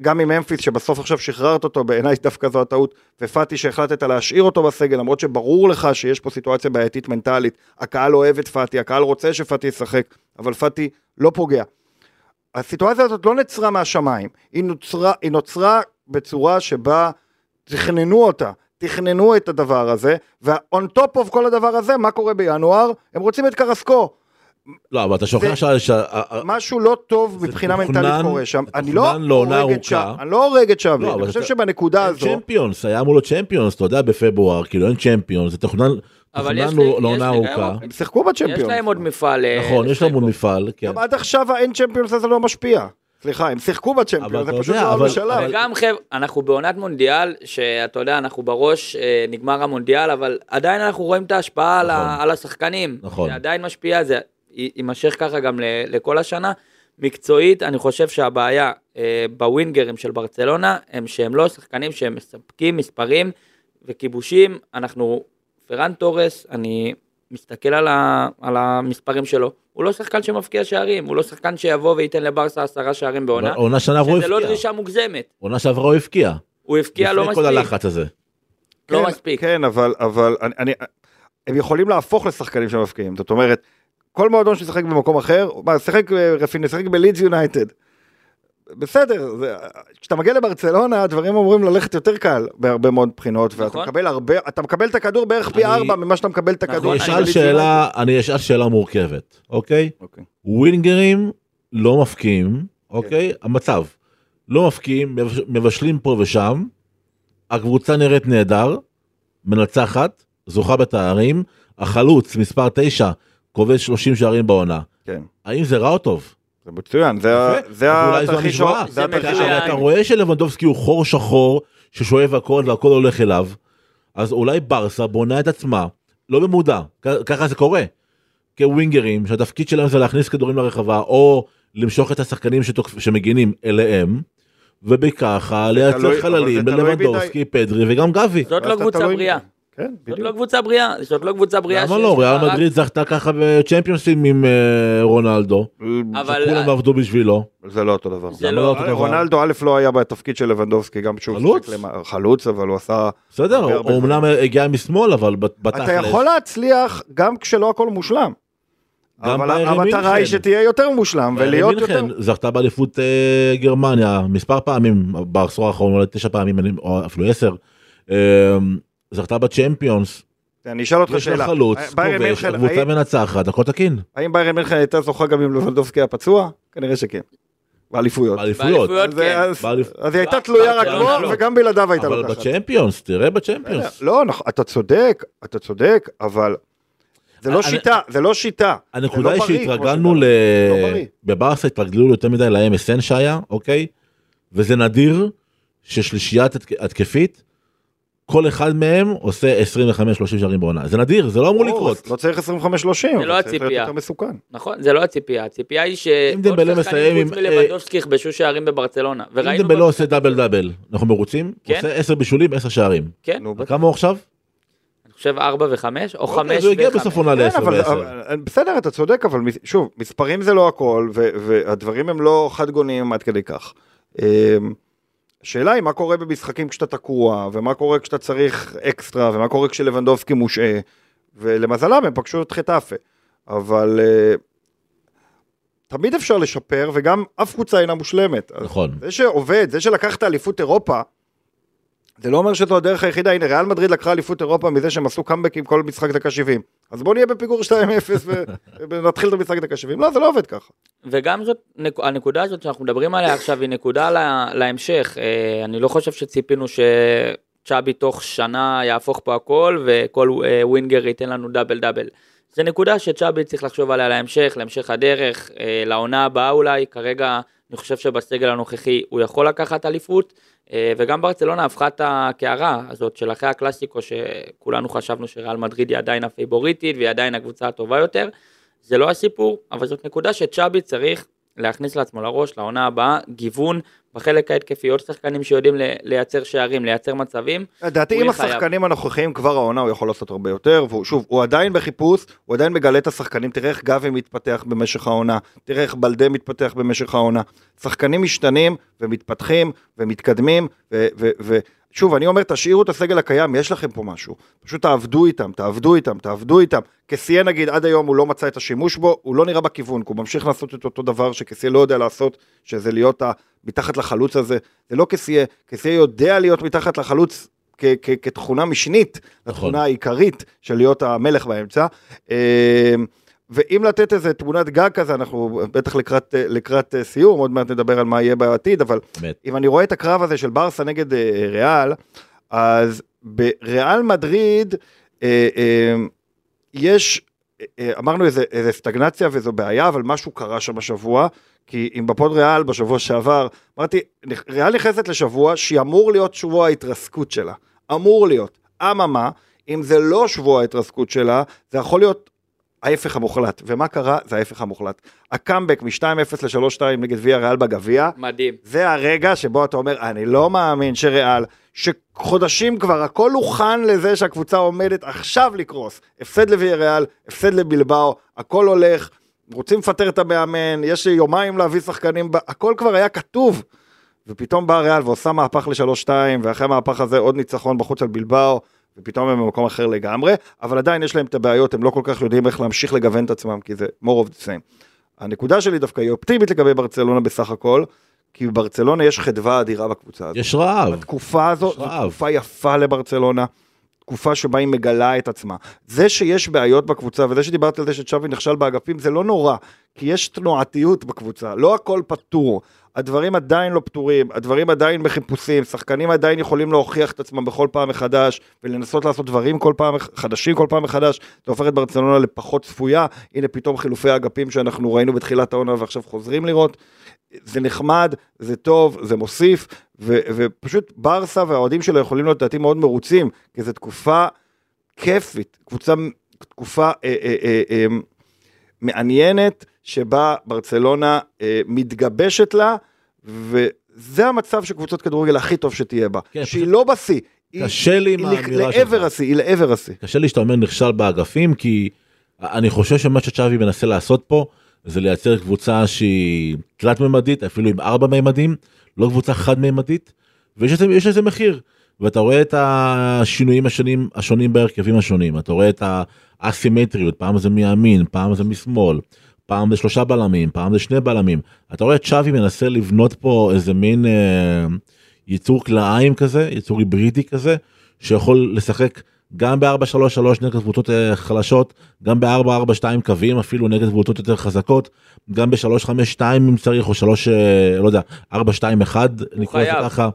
גם עם אמפיס שבסוף עכשיו שחררת אותו, בעיניי דווקא זו הטעות, ופאטי שהחלטת להשאיר אותו בסגל, למרות שברור לך שיש פה סיטואציה בעייתית מנטלית, הקהל אוהב את פאטי, הקהל רוצה שפאטי ישחק, אבל פאטי לא פוגע. הסיטואציה הזאת לא נצרה מהשמיים, היא נוצרה, היא נוצרה בצורה שבה תכננו אותה, תכננו את הדבר הזה, ו-on top of כל הדבר הזה, מה קורה בינואר? הם רוצים את קרסקו. לא, אבל אתה שוכח זה- שה- שה- משהו לא טוב מבחינה מנטלית קורה שם. זה אני לא הורג את שווי, ארוכה. אני לא הורג את שווי, לא, אני חושב שבנקודה הזו, צ'מפיונס, היה אמור להיות צ'מפיונס, אתה יודע, בפברואר, כאילו אין צ'מפיונס, זה תוכנן אבל יש לעונה יש ארוכה. גם- הם שיחקו יש בצ'מפיון. להם עוד מפעל. אה, נכון, יש להם עוד. מפעל, כן. גם עד עכשיו האין צ'מפיונס הזה לא משפיע. סליחה, הם שיחקו אבל בצ'מפיון, זה פשוט לא בשלב. אבל- וגם חבר'ה, אנחנו בעונת מונדיאל, שאתה יודע, אנחנו בראש, אה, נגמר המונדיאל, אבל עדיין אנחנו רואים את ההשפעה על, נכון. על השחקנים. נכון. זה עדיין משפיע, זה יימשך ככה גם ל, לכל השנה. מקצועית, אני חושב שהבעיה אה, בווינגרים של ברצלונה, הם שהם לא שחקנים שהם מספקים מספרים וכיבושים. אנחנו, פרן תורס, אני מסתכל על, ה, על המספרים שלו, הוא לא שחקן שמבקיע שערים, הוא לא שחקן שיבוא וייתן לברסה עשרה שערים בעונה. עונה שעברה הוא שזה לא. דרישה מוגזמת. עונה שעברה הוא הבקיע. הוא הבקיע לא לפני כל מספיק. הלחץ הזה. לא כן, מספיק. כן, אבל, אבל אני, אני, הם יכולים להפוך לשחקנים שמבקיעים. זאת אומרת, כל מועדון ששיחק במקום אחר, מה, שיחק אה, רפיני, שיחק בלידס יונייטד. בסדר, זה- כשאתה מגיע לברצלונה, הדברים אמורים ללכת יותר קל בהרבה מאוד בחינות, ואתה נכון. מקבל הרבה, אתה מקבל את הכדור בערך פי ארבע ממה שאתה מקבל את נכון, הכדור. אני אני אשאל שאלה. אני אשאל שאלה מורכבת, אוקיי? אוקיי. ווינגרים לא מפקיעים, כן. אוקיי? המצב. לא מפקיעים, מבש- מבשלים פה ושם, הקבוצה נראית נהדר, מנצחת, זוכה בתארים, החלוץ מספר 9 כובש 30 שערים בעונה. כן, האם זה רע או טוב? זה מצוין, זה התרחיש אתה. רואה שלבנדובסקי הוא חור שחור ששואב הכל והכל הולך אליו, אז אולי ברסה בונה את עצמה, לא במודע, כ- ככה זה קורה, כווינגרים שהתפקיד שלהם זה להכניס כדורים לרחבה או למשוך את השחקנים שתוקפ... שמגינים אליהם, ובככה לייצר חללים בלבנדובסקי, פדרי וגם גבי. זאת לא קבוצה בריאה. כן, זאת בדיוק. לא קבוצה בריאה. זאת לא קבוצה בריאה. למה לא? ריאל מדריד זכתה ככה בצ'מפיונסים עם אה, רונלדו, אבל כולם עבדו בשבילו. זה לא אותו דבר. זה לא- לא אותו דבר? רונלדו א' לא היה בתפקיד של לבנדובסקי, גם כשהוא חלוץ? חלוץ, אבל הוא עשה... בסדר, הוא אמנם הגיע משמאל אבל בת- בתכלס. אתה יכול להצליח גם כשלא הכל מושלם. אבל המטרה היא. שתהיה יותר מושלם ולהיות יותר... זכתה באליפות אה, גרמניה מספר פעמים בעשור האחרון אולי תשע פעמים או אפילו עשר. אה, זכתה בצ'מפיונס. אני אשאל אותך יש לה שאלה. חלוץ, ביירן כובש, קבוצה מנצחת הכל תקין. האם ביירן מינכן הייתה זוכה גם אם לבנדובסקי היה פצוע? כנראה שכן. באליפויות. באליפויות. כן. אז- היא הייתה תלויה רק ברצלונה בו. וגם בלעדיו הייתה אבל לוקחת. בצ'מפיונס תראה בצ'מפיונס. לא, נכון, אתה צודק, אתה צודק, אבל זה לא אני- שיטה, זה לא שיטה. הנקודה היא לא בריא, כמו שהתרגלנו ל... לא. בברסה התרגלו יותר מדי ל-MSN שהיה, אוקיי? וזה נדיר ששלישיית התק- התקפית, כל אחד מהם עושה 25-30 שערים בעונה. זה נדיר, זה לא אמור לקרות. לא צריך 25-30, זה לא הציפייה. נכון, זה לא הציפייה, הציפייה היא אם דמבלה מסיים שחקנים חוץ עם, מלבנדובסקי יכבשו שערים בברצלונה. אם דמבלה עושה דאבל דאבל, אנחנו מרוצים? כן. עושה 10 בישולים, 10 שערים. כן, כמה הוא עכשיו? אני חושב 4 ו-5, או 5 אוקיי, אז הוא הגיע ו-5. בסוף עונה כן, ל-10 אבל- ו-10. אבל- בסדר, אתה צודק, אבל שוב, מספרים זה לא הכל, ו- והדברים הם לא חד גוניים עד כדי כך. השאלה היא מה קורה במשחקים כשאתה תקוע, ומה קורה כשאתה צריך אקסטרה, ומה קורה כשלבנדובסקי מושעה, ולמזלם הם פגשו את חטאפה. אבל אה, תמיד אפשר לשפר, וגם אף קבוצה אינה מושלמת. נכון. זה שעובד, זה שלקחת אליפות אירופה, זה לא אומר שזו הדרך היחידה, הנה ריאל מדריד לקחה אליפות אירופה מזה שהם עשו קאמבקים כל משחק דקה 70. אז בוא נהיה בפיגור 2-0 ו- (laughs) ונתחיל את המשחק דקה 70. לא, זה לא עובד ככה. וגם זאת, נק- הנקודה הזאת שאנחנו מדברים עליה עכשיו היא נקודה לה, להמשך. אה, אני לא חושב שציפינו שצ'אבי תוך שנה יהפוך פה הכל וכל אה, winger ייתן לנו double double. זה נקודה שצ'אבי צריך לחשוב עליה להמשך, להמשך הדרך, אה, לעונה הבאה אולי, כרגע אני חושב שבסגל הנוכחי הוא יכול לקחת אליפות, אה, וגם ברצלונה הפכה את הקערה הזאת של אחרי הקלאסיקו שכולנו חשבנו שריאל מדריד היא עדיין הפייבוריטית והיא עדיין הקבוצה הטובה יותר. זה לא הסיפור, אבל זאת נקודה שצ'אבי צריך להכניס לעצמו לראש לעונה הבאה, גיוון בחלק ההתקפי, עוד שחקנים שיודעים לייצר שערים, לייצר מצבים. לדעתי עם. השחקנים הנוכחיים כבר העונה הוא יכול לעשות הרבה יותר, והוא שוב, הוא עדיין בחיפוש, הוא עדיין מגלה את השחקנים, תראה איך גבי מתפתח במשך העונה, תראה איך בלדה מתפתח במשך העונה. שחקנים משתנים ומתפתחים ומתקדמים, ו- ו- ו- שוב, אני אומר, תשאירו את הסגל הקיים, יש לכם פה משהו. פשוט תעבדו איתם, תעבדו איתם, תעבדו איתם. קסיה נגיד, עד היום הוא לא מצא את השימוש בו, הוא לא נראה בכיוון, כי הוא ממשיך לעשות את אותו דבר שקסיה לא יודע לעשות, שזה להיות ה- מתחת לחלוץ הזה. זה לא קסיה, קסיה יודע להיות מתחת לחלוץ כ- כ- כתכונה משנית, לתכונה העיקרית של להיות המלך באמצע. ואם לתת איזה תמונת גג כזה, אנחנו בטח לקראת, לקראת אה, סיום, עוד מעט נדבר על מה יהיה בעתיד, אבל באמת. אם אני רואה את הקרב הזה של ברסה נגד אה, ריאל, אז בריאל מדריד אה, אה, יש, אה, אמרנו איזה, איזה סטגנציה וזו בעיה, אבל משהו קרה שם השבוע, כי אם בפוד ריאל בשבוע שעבר, אמרתי, ריאל נכנסת לשבוע שאמור להיות שבוע ההתרסקות שלה, אמור להיות. אממה, אם זה לא שבוע ההתרסקות שלה, זה יכול להיות ההפך המוחלט. ומה קרה? זה ההפך המוחלט. הקאמבק מ-2-0 ל-3-2 נגד ויה ריאל בגביע, מדהים. זה הרגע שבו אתה אומר, אני לא מאמין שריאל, שחודשים כבר הכל הוכן לזה שהקבוצה עומדת עכשיו לקרוס. הפסד לוויה ריאל, הפסד לבלבאו, הכל הולך, רוצים לפטר את המאמן, יש יומיים להביא שחקנים, הכל כבר היה כתוב. ופתאום באה ריאל ועושה מהפך לשלוש-שתיים, ואחרי המהפך הזה עוד ניצחון בחוץ על בלבאו, ופתאום הם במקום אחר לגמרי, אבל עדיין יש להם את הבעיות, הם לא כל כך יודעים איך להמשיך לגוון את עצמם, כי זה more of the same. הנקודה שלי דווקא היא אופטימית לגבי ברצלונה בסך הכל, כי בברצלונה יש חדווה אדירה בקבוצה הזאת. יש רעב. התקופה הזאת זו. תקופה יפה לברצלונה, תקופה שבה היא מגלה את עצמה. זה שיש בעיות בקבוצה, וזה שדיברתי על זה שצ'אבי נכשל באגפים, זה לא נורא, כי יש תנועתיות בקבוצה, לא הכל פתור. הדברים עדיין לא פתורים, הדברים עדיין בחיפושים, שחקנים עדיין יכולים להוכיח את עצמם בכל פעם מחדש, ולנסות לעשות דברים כל פעם חדשים כל פעם מחדש, זה הופך את ברצלונה לפחות צפויה, הנה פתאום חילופי האגפים שאנחנו ראינו בתחילת העונה ועכשיו חוזרים לראות. זה נחמד, זה טוב, זה מוסיף, ו- ופשוט ברסה והאוהדים שלו יכולים להיות לדעתי מאוד מרוצים, כי זו תקופה כיפית, קבוצה, תקופה אה, אה, אה, אה, מעניינת, שבה ברצלונה אה, מתגבשת לה, וזה המצב של קבוצות כדורגל הכי טוב שתהיה בה, כן, שהיא פשוט לא בשיא. היא- קשה לי עם היא לק- האמירה לעבר שלך. השיא, היא לעבר השיא. קשה לי שאתה אומר נכשל באגפים, כי אני חושב שמה שצ'אבי מנסה לעשות פה, זה לייצר קבוצה שהיא תלת-ממדית, אפילו עם ארבע ממדים, לא קבוצה חד-ממדית, ויש לזה, יש לזה מחיר. ואתה רואה את השינויים השונים, השונים בהרכבים השונים, אתה רואה את האסימטריות, פעם זה מימין, פעם זה משמאל, פעם זה שלושה בלמים, פעם זה שני בלמים. אתה רואה את שווי מנסה לבנות פה איזה מין אה, יצור כלאיים כזה, יצור היברידי כזה, שיכול לשחק גם ב-4-3-3 נגד קבוצות אה, חלשות, גם ב-4-4-2 קווים אפילו נגד קבוצות יותר חזקות, גם ב-3-5-2 אם צריך, או 3, אה, לא יודע, 4-2-1, נקרא לזה. ככה.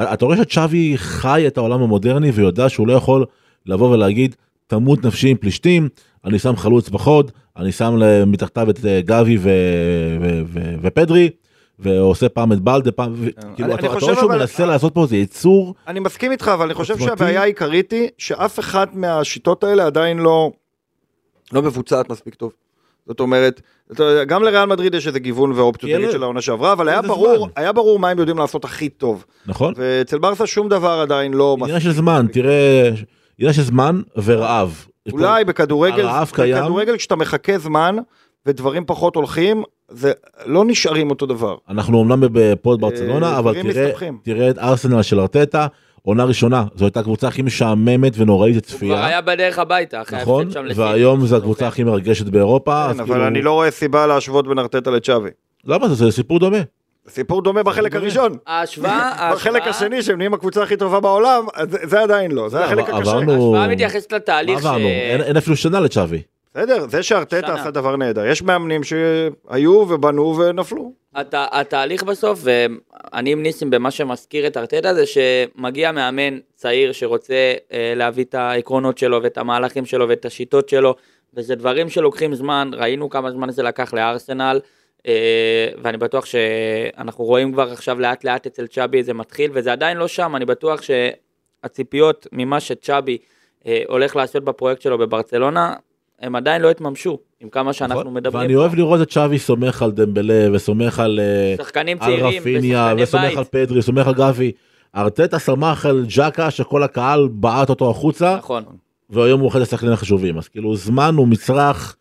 אתה רואה שצ'אבי חי את העולם המודרני ויודע שהוא לא יכול לבוא ולהגיד תמות נפשי עם פלישתים, אני שם חלוץ בחוד, אני שם מתחתיו את אה, גבי ו- ו- ו- ופדרי, ועושה פעם את בלדה פעם, כאילו אתה רואה שהוא מנסה לעשות פה איזה יצור, אני מסכים איתך, אבל אני חושב. שהבעיה העיקרית היא שאף אחת מהשיטות האלה עדיין לא, לא מבוצעת מספיק טוב. זאת אומרת, גם לריאל מדריד יש איזה גיוון ואופציות נגיד של העונה שעברה, אבל היה אין ברור. היה ברור מה הם יודעים לעשות הכי טוב. נכון? ואצל ברסה שום דבר עדיין לא עניין של זמן, תראה, עניין של זמן ורעב. אולי בכדורגל. בכדורגל כשאתה מחכה זמן ודברים פחות הולכים, זה לא נשארים אותו דבר. אנחנו אמנם בפוד ברצלונה, אה, אבל דברים תראה, את ארסנל של ארטטה, עונה ראשונה, זו הייתה הקבוצה הכי משעממת ונוראית הוא כבר לצפייה, היה בדרך הביתה, אחרי נכון? ההפסד שם לסיטי. והיום זו הקבוצה הכי מרגשת באירופה, כן, אבל כאילו- אני לא רואה סיבה להשוות בין ארטטה לצ'אבי. למה זה, זה סיפור דומה. סיפור דומה בחלק. הראשון. ההשוואה, (laughs) בחלק השני שהם נהיים הקבוצה הכי טובה בעולם, זה- עדיין לא, זה לא, החלק אבל הקשה. ההשוואה מתייחסת מה לתהליך ש... אין אפילו שנה לצ'אבי. בסדר, זה שארטטה. עשה דבר נהדר. יש מאמנים שהיו ובנו ונפלו. הת, התהליך בסוף, ואני עם ניסים במה שמזכיר את ארטטה, זה שמגיע מאמן צעיר שרוצה אה, להביא את העקרונות שלו ואת המהלכים שלו ואת השיטות שלו, וזה דברים שלוקחים זמן, ראינו כמה זמן זה לקח לארסנל, אה, ואני בטוח שאנחנו רואים כבר עכשיו לאט לאט אצל צ'אבי זה מתחיל, וזה עדיין לא שם, אני בטוח שהציפיות ממה שצ'אבי אה, הולך לעשות בפרויקט שלו בברצלונה, הם עדיין לא התממשו, עם כמה שאנחנו נכון? מדברים. ואני פה. אוהב לראות את צ'אבי סומך על דמבלה וסומך על, אה, שחקנים על צעירים רפיניה וסומך בית. על פדרי, סומך על גבי. ארטטה שמח על ג'קה שכל הקהל בעט אותו החוצה, נכון. והיום הוא אחד השחקנים החשובים. אז כאילו זמן הוא מצרך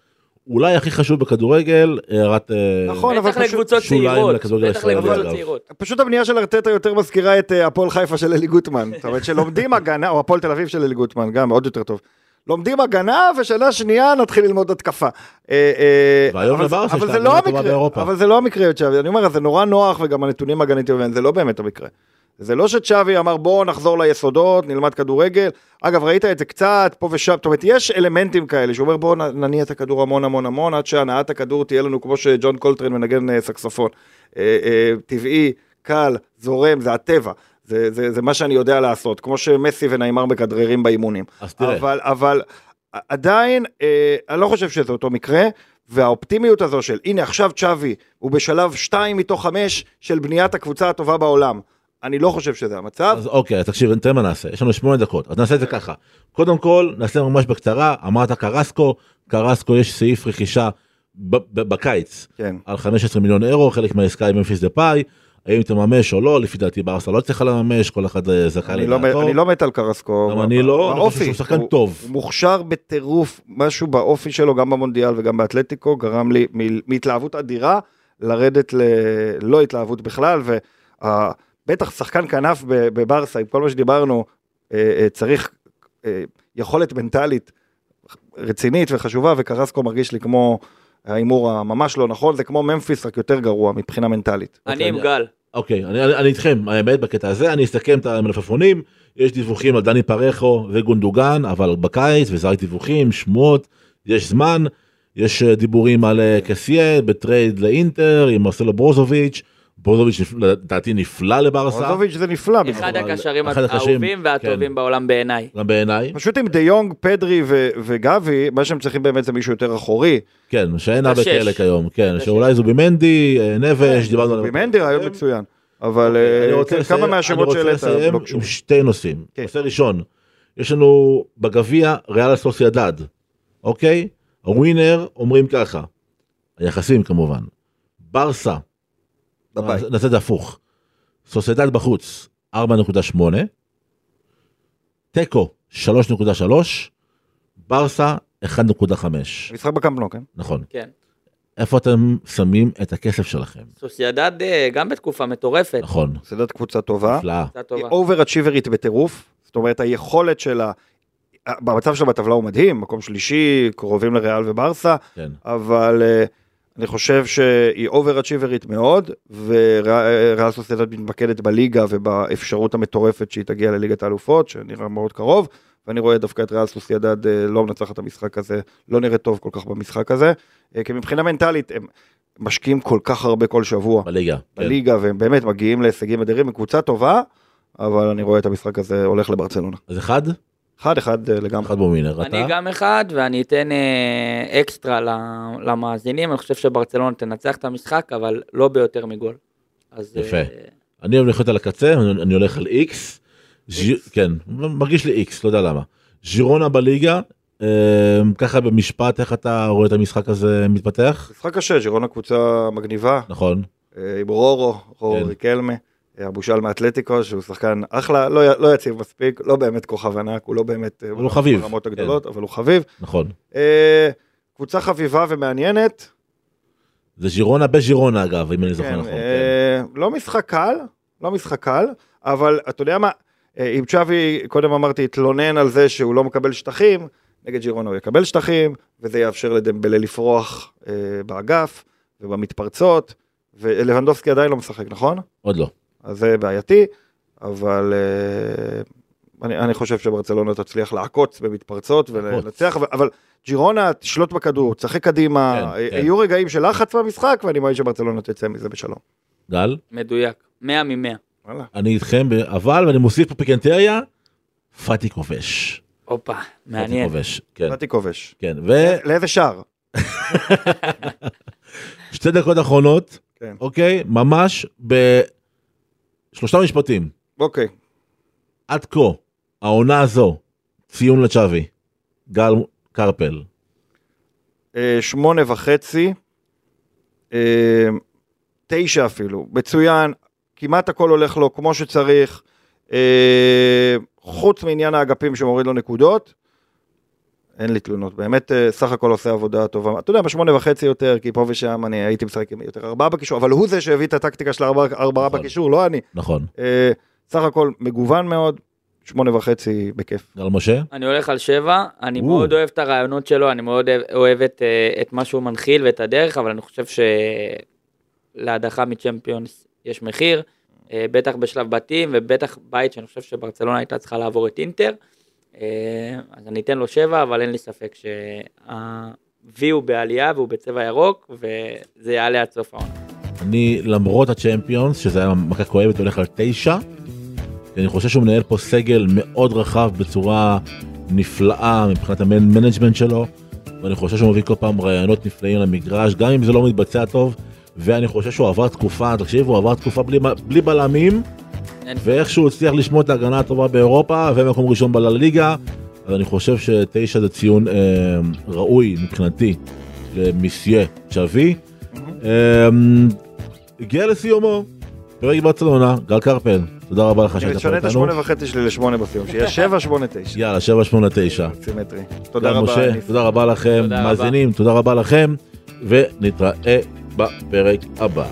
אולי הכי חשוב בכדורגל, הערת... אה, נכון, אבל פשוט- לקבוצות שוליים צעירות, לכדורגל בטח הישראלי, לקבוצות אגב. צעירות. פשוט הבנייה של ארטטה יותר מזכירה את אה, הפועל חיפה של אלי גוטמן. זאת אומרת שלומדים הגנה, או הפועל תל אביב של אלי גוטמן, גם עוד יותר טוב. לומדים הגנה ושנה שנייה נתחיל ללמוד התקפה. אה, אה, והיום אבל זה- לא המקרה, באירופה. אבל זה לא המקרה אני אומר, זה נורא נוח וגם הנתונים הגנתיים, זה לא באמת המקרה. זה לא שצ'אבי אמר בואו נחזור ליסודות, נלמד כדורגל. אגב, ראית את זה קצת פה ושם, זאת אומרת, יש אלמנטים כאלה, שהוא אומר בואו נניע את הכדור המון המון המון, עד שהנעת הכדור תהיה לנו כמו שג'ון קולטרן מנגן אה, סקסופון. טבעי, קל, זורם, זה הטבע. זה, זה, זה מה שאני יודע לעשות, כמו שמסי וניימר מכדררים באימונים. אז תראה. אבל, אבל עדיין, אה, אני לא חושב שזה אותו מקרה, והאופטימיות הזו של הנה עכשיו צ'אבי הוא בשלב 2 מתוך 5 של בניית הקבוצה הטובה בעולם. אני לא חושב שזה המצב. אז אוקיי, אז תקשיב, תראה מה נעשה, יש לנו שמונה דקות, אז נעשה את זה ככה. קודם כל, נעשה ממש בקצרה, אמרת קרסקו, קרסקו יש סעיף רכישה בקיץ כן. על 15 מיליון אירו, חלק מהעסקה עם ממפיס דה פאי, האם תממש או לא, לפי דעתי ברסה לא צריכה לממש, כל אחד אה, זכאי אני לא, לדעתו. אני לא מת על קרסקו. גם אני לא, אני חושב שהוא שחקן טוב. הוא מוכשר בטירוף, משהו באופי שלו, גם במונדיאל וגם באתלטיקו, גרם לי מהתלהבות אדירה לרדת ללא התלהבות בכלל, ובטח שחקן כנף בברסה, עם כל מה שדיברנו, אה, אה, צריך יכולת מנטלית רצינית וחשובה, וקרסקו מרגיש לי כמו ההימור הממש לא נכון, זה כמו ממפיס, רק יותר גרוע מבחינה מנטלית. אני עם גל. אוקיי, אני, אני, אני איתכם, האמת בקטע הזה, אני אסכם את המלפפונים, יש דיווחים על דני פרחו וגונדוגן, אבל בקיץ, וזה רק דיווחים, שמועות, יש זמן, יש אה, דיבורים על אה, קסיה ב trade לאינטר עם מרסלו ברוזוביץ', ברוזוביץ' לדעתי נפלא לברסה, ברוזוביץ' זה נפלא. אחד הקשרים האהובים והטובים כן. בעולם בעיניי. גם בעיניי, פשוט עם דה יונג, פדרי ו- וגבי, מה שהם צריכים באמת זה מישהו יותר אחורי. כן, שאין הרבה. כאלה כיום, כן. שאולי זובימנדי, אה, נבש, דיברנו עליו. במנדי רעיון מצוין. אבל אוקיי, אני אה, רוצה כן, לסיים- כמה מהשמות אני רוצה שהעלית לסיים עם. שתי נושאים. כן. נושא ראשון, יש לנו בגביע ריאל סוסיידד, אוקיי? הווינר אומרים ככה, היחסים כמובן, ברסה, בבית. נעשה את זה הפוך, סוסיידד בחוץ 4.8, תיקו 3.3, ברסה 1.5, משחק בקמפנו, כן? נכון. כן. איפה אתם שמים את הכסף שלכם? סוסיידד אה, גם בתקופה מטורפת. נכון, סדרת קבוצה טובה. נפלאה. קבוצה היא טובה. אובר-אצ'יברית בטירוף, זאת אומרת היכולת שלה, במצב שלה בטבלה הוא מדהים, מקום שלישי, קרובים לריאל וברסה, כן. אבל אה, אני חושב שהיא אובר-אצ'יברית מאוד, וריאל סוסיידד מתמקדת בליגה ובאפשרות המטורפת שהיא תגיע לליגת האלופות, שנראה מאוד קרוב, ואני רואה דווקא את ריאל סוסיידד אה, לא מנצחת את המשחק הזה, לא נראה טוב כל כך במשחק הזה, אה, כי מבחינה מנטלית הם משקיעים כל כך הרבה כל שבוע. בליגה. כן. בליגה, והם באמת מגיעים להישגים אדירים, הם קבוצה טובה, אבל אני רואה את המשחק הזה הולך לברצלונה. אז אחד, אחד אחד אה, לגמרי. אחד בווינר. אני אתה? גם אחד, ואני אתן אה, אקסטרה ל- למאזינים, אני חושב שברצלונה תנצח את המשחק, אבל לא ביותר מגול. אז, יפה. אה, אני אוהב ללכת על הקצה, אני אני הולך על איקס. כן, מרגיש לי איקס, לא יודע למה. ז'ירונה בליגה, אה, ככה במשפט, איך אתה רואה את המשחק הזה מתפתח? משחק קשה, ג'ירונה קבוצה מגניבה, נכון, אה, עם רורו, רורו כן. ריקלמה, אה, הבושל מאתלטיקו, שהוא שחקן אחלה, לא לא יציב מספיק, לא באמת כוכב ענק, הוא לא באמת אה, אבל הוא חביב, ברמות כן. הגדולות, אבל הוא חביב. נכון. אה, קבוצה חביבה ומעניינת, זה ז'ירונה בז'ירונה אגב, אם אני זוכר כן, נכון. כן. אה, לא משחק קל, לא משחק קל, אבל אתה יודע מה, אה, אם צ'אבי, קודם אמרתי, התלונן על זה שהוא לא מקבל שטחים, נגד ג'ירונה הוא יקבל שטחים, וזה יאפשר לדמבלה לפרוח אה, באגף ובמתפרצות, ולבנדובסקי עדיין לא משחק, נכון? עוד לא. אז זה בעייתי, אבל אה, אני, אני חושב שברצלונה תצליח לעקוץ במתפרצות ולנצח, אבל, אבל ג'ירונה תשלוט בכדור, תשחק קדימה, כן, כן. יהיו רגעים של לחץ במשחק, ואני מאמין שברצלונה תצא מזה בשלום. גל, מדויק. 100 מ-100. וואלה. אני איתכם, ב- אבל, ואני מוסיף פה פיקנטריה, פאטי כובש. הופה, פאטי מעניין. כובש, כן, באתי כובש. כן. לאיזה שער? (laughs) ושתי דקות אחרונות, כן. אוקיי, ממש בשלושה משפטים. אוקיי. עד כה, העונה הזו, ציון לצ'אבי, גל קרפל, אה, שמונה וחצי, אה, תשע אפילו, מצוין, כמעט הכל הולך לו כמו שצריך, אה, חוץ מעניין האגפים שמוריד לו נקודות, אין לי תלונות, באמת אה, סך הכל עושה עבודה טובה, אתה יודע, בשמונה וחצי יותר, כי פה ושם אני הייתי משחק עם יותר ארבעה בקישור, אבל הוא זה שהביא את הטקטיקה של ארבעה, ארבעה נכון. בקישור, לא אני. נכון. אה, סך הכל מגוון מאוד, שמונה וחצי בכיף. גל משה? אני הולך על שבע, אני או. מאוד אוהב את הרעיונות שלו, אני מאוד אוהב- אוהב את, אה, את מה שהוא מנחיל ואת הדרך, אבל אני חושב שלהדחה מצ'מפיונס יש מחיר, אה, בטח בשלב בתים ובטח בית שאני חושב שברצלונה הייתה צריכה לעבור את אינטר. אה, אז אני אתן לו שבע, אבל אין לי ספק שה-V הוא בעלייה והוא בצבע ירוק, וזה יעלה עד סוף העונה. אני, למרות הצ'מפיונס, שזה היה מכה כואבת, הולך על תשע. אני חושב שהוא מנהל פה סגל מאוד רחב בצורה נפלאה מבחינת ה management שלו. ואני חושב שהוא מביא כל פעם רעיונות נפלאים למגרש, גם אם זה לא מתבצע טוב. ואני חושב שהוא עבר תקופה, תקשיב, הוא עבר תקופה בלי, בלי בלמים, ואיכשהו הצליח לשמור את ההגנה הטובה באירופה, ומקום ראשון בליגה. אז אני חושב שתשע זה ציון אה, ראוי מבחינתי למיסיה צ'אבי. אה, הגיע לסיומו, פרק ברצלונה, גל קרפל, תודה רבה לך אני שהיית פה משנה את איתנו. השמונה וחצי שלי לשמונה בסיום, שיהיה (laughs) שבע, שמונה, תשע. יאללה, 789. סימטרי. תודה רבה. משה. תודה רבה לכם, תודה רבה. מאזינים, תודה רבה לכם, ונתראה בפרק הבא.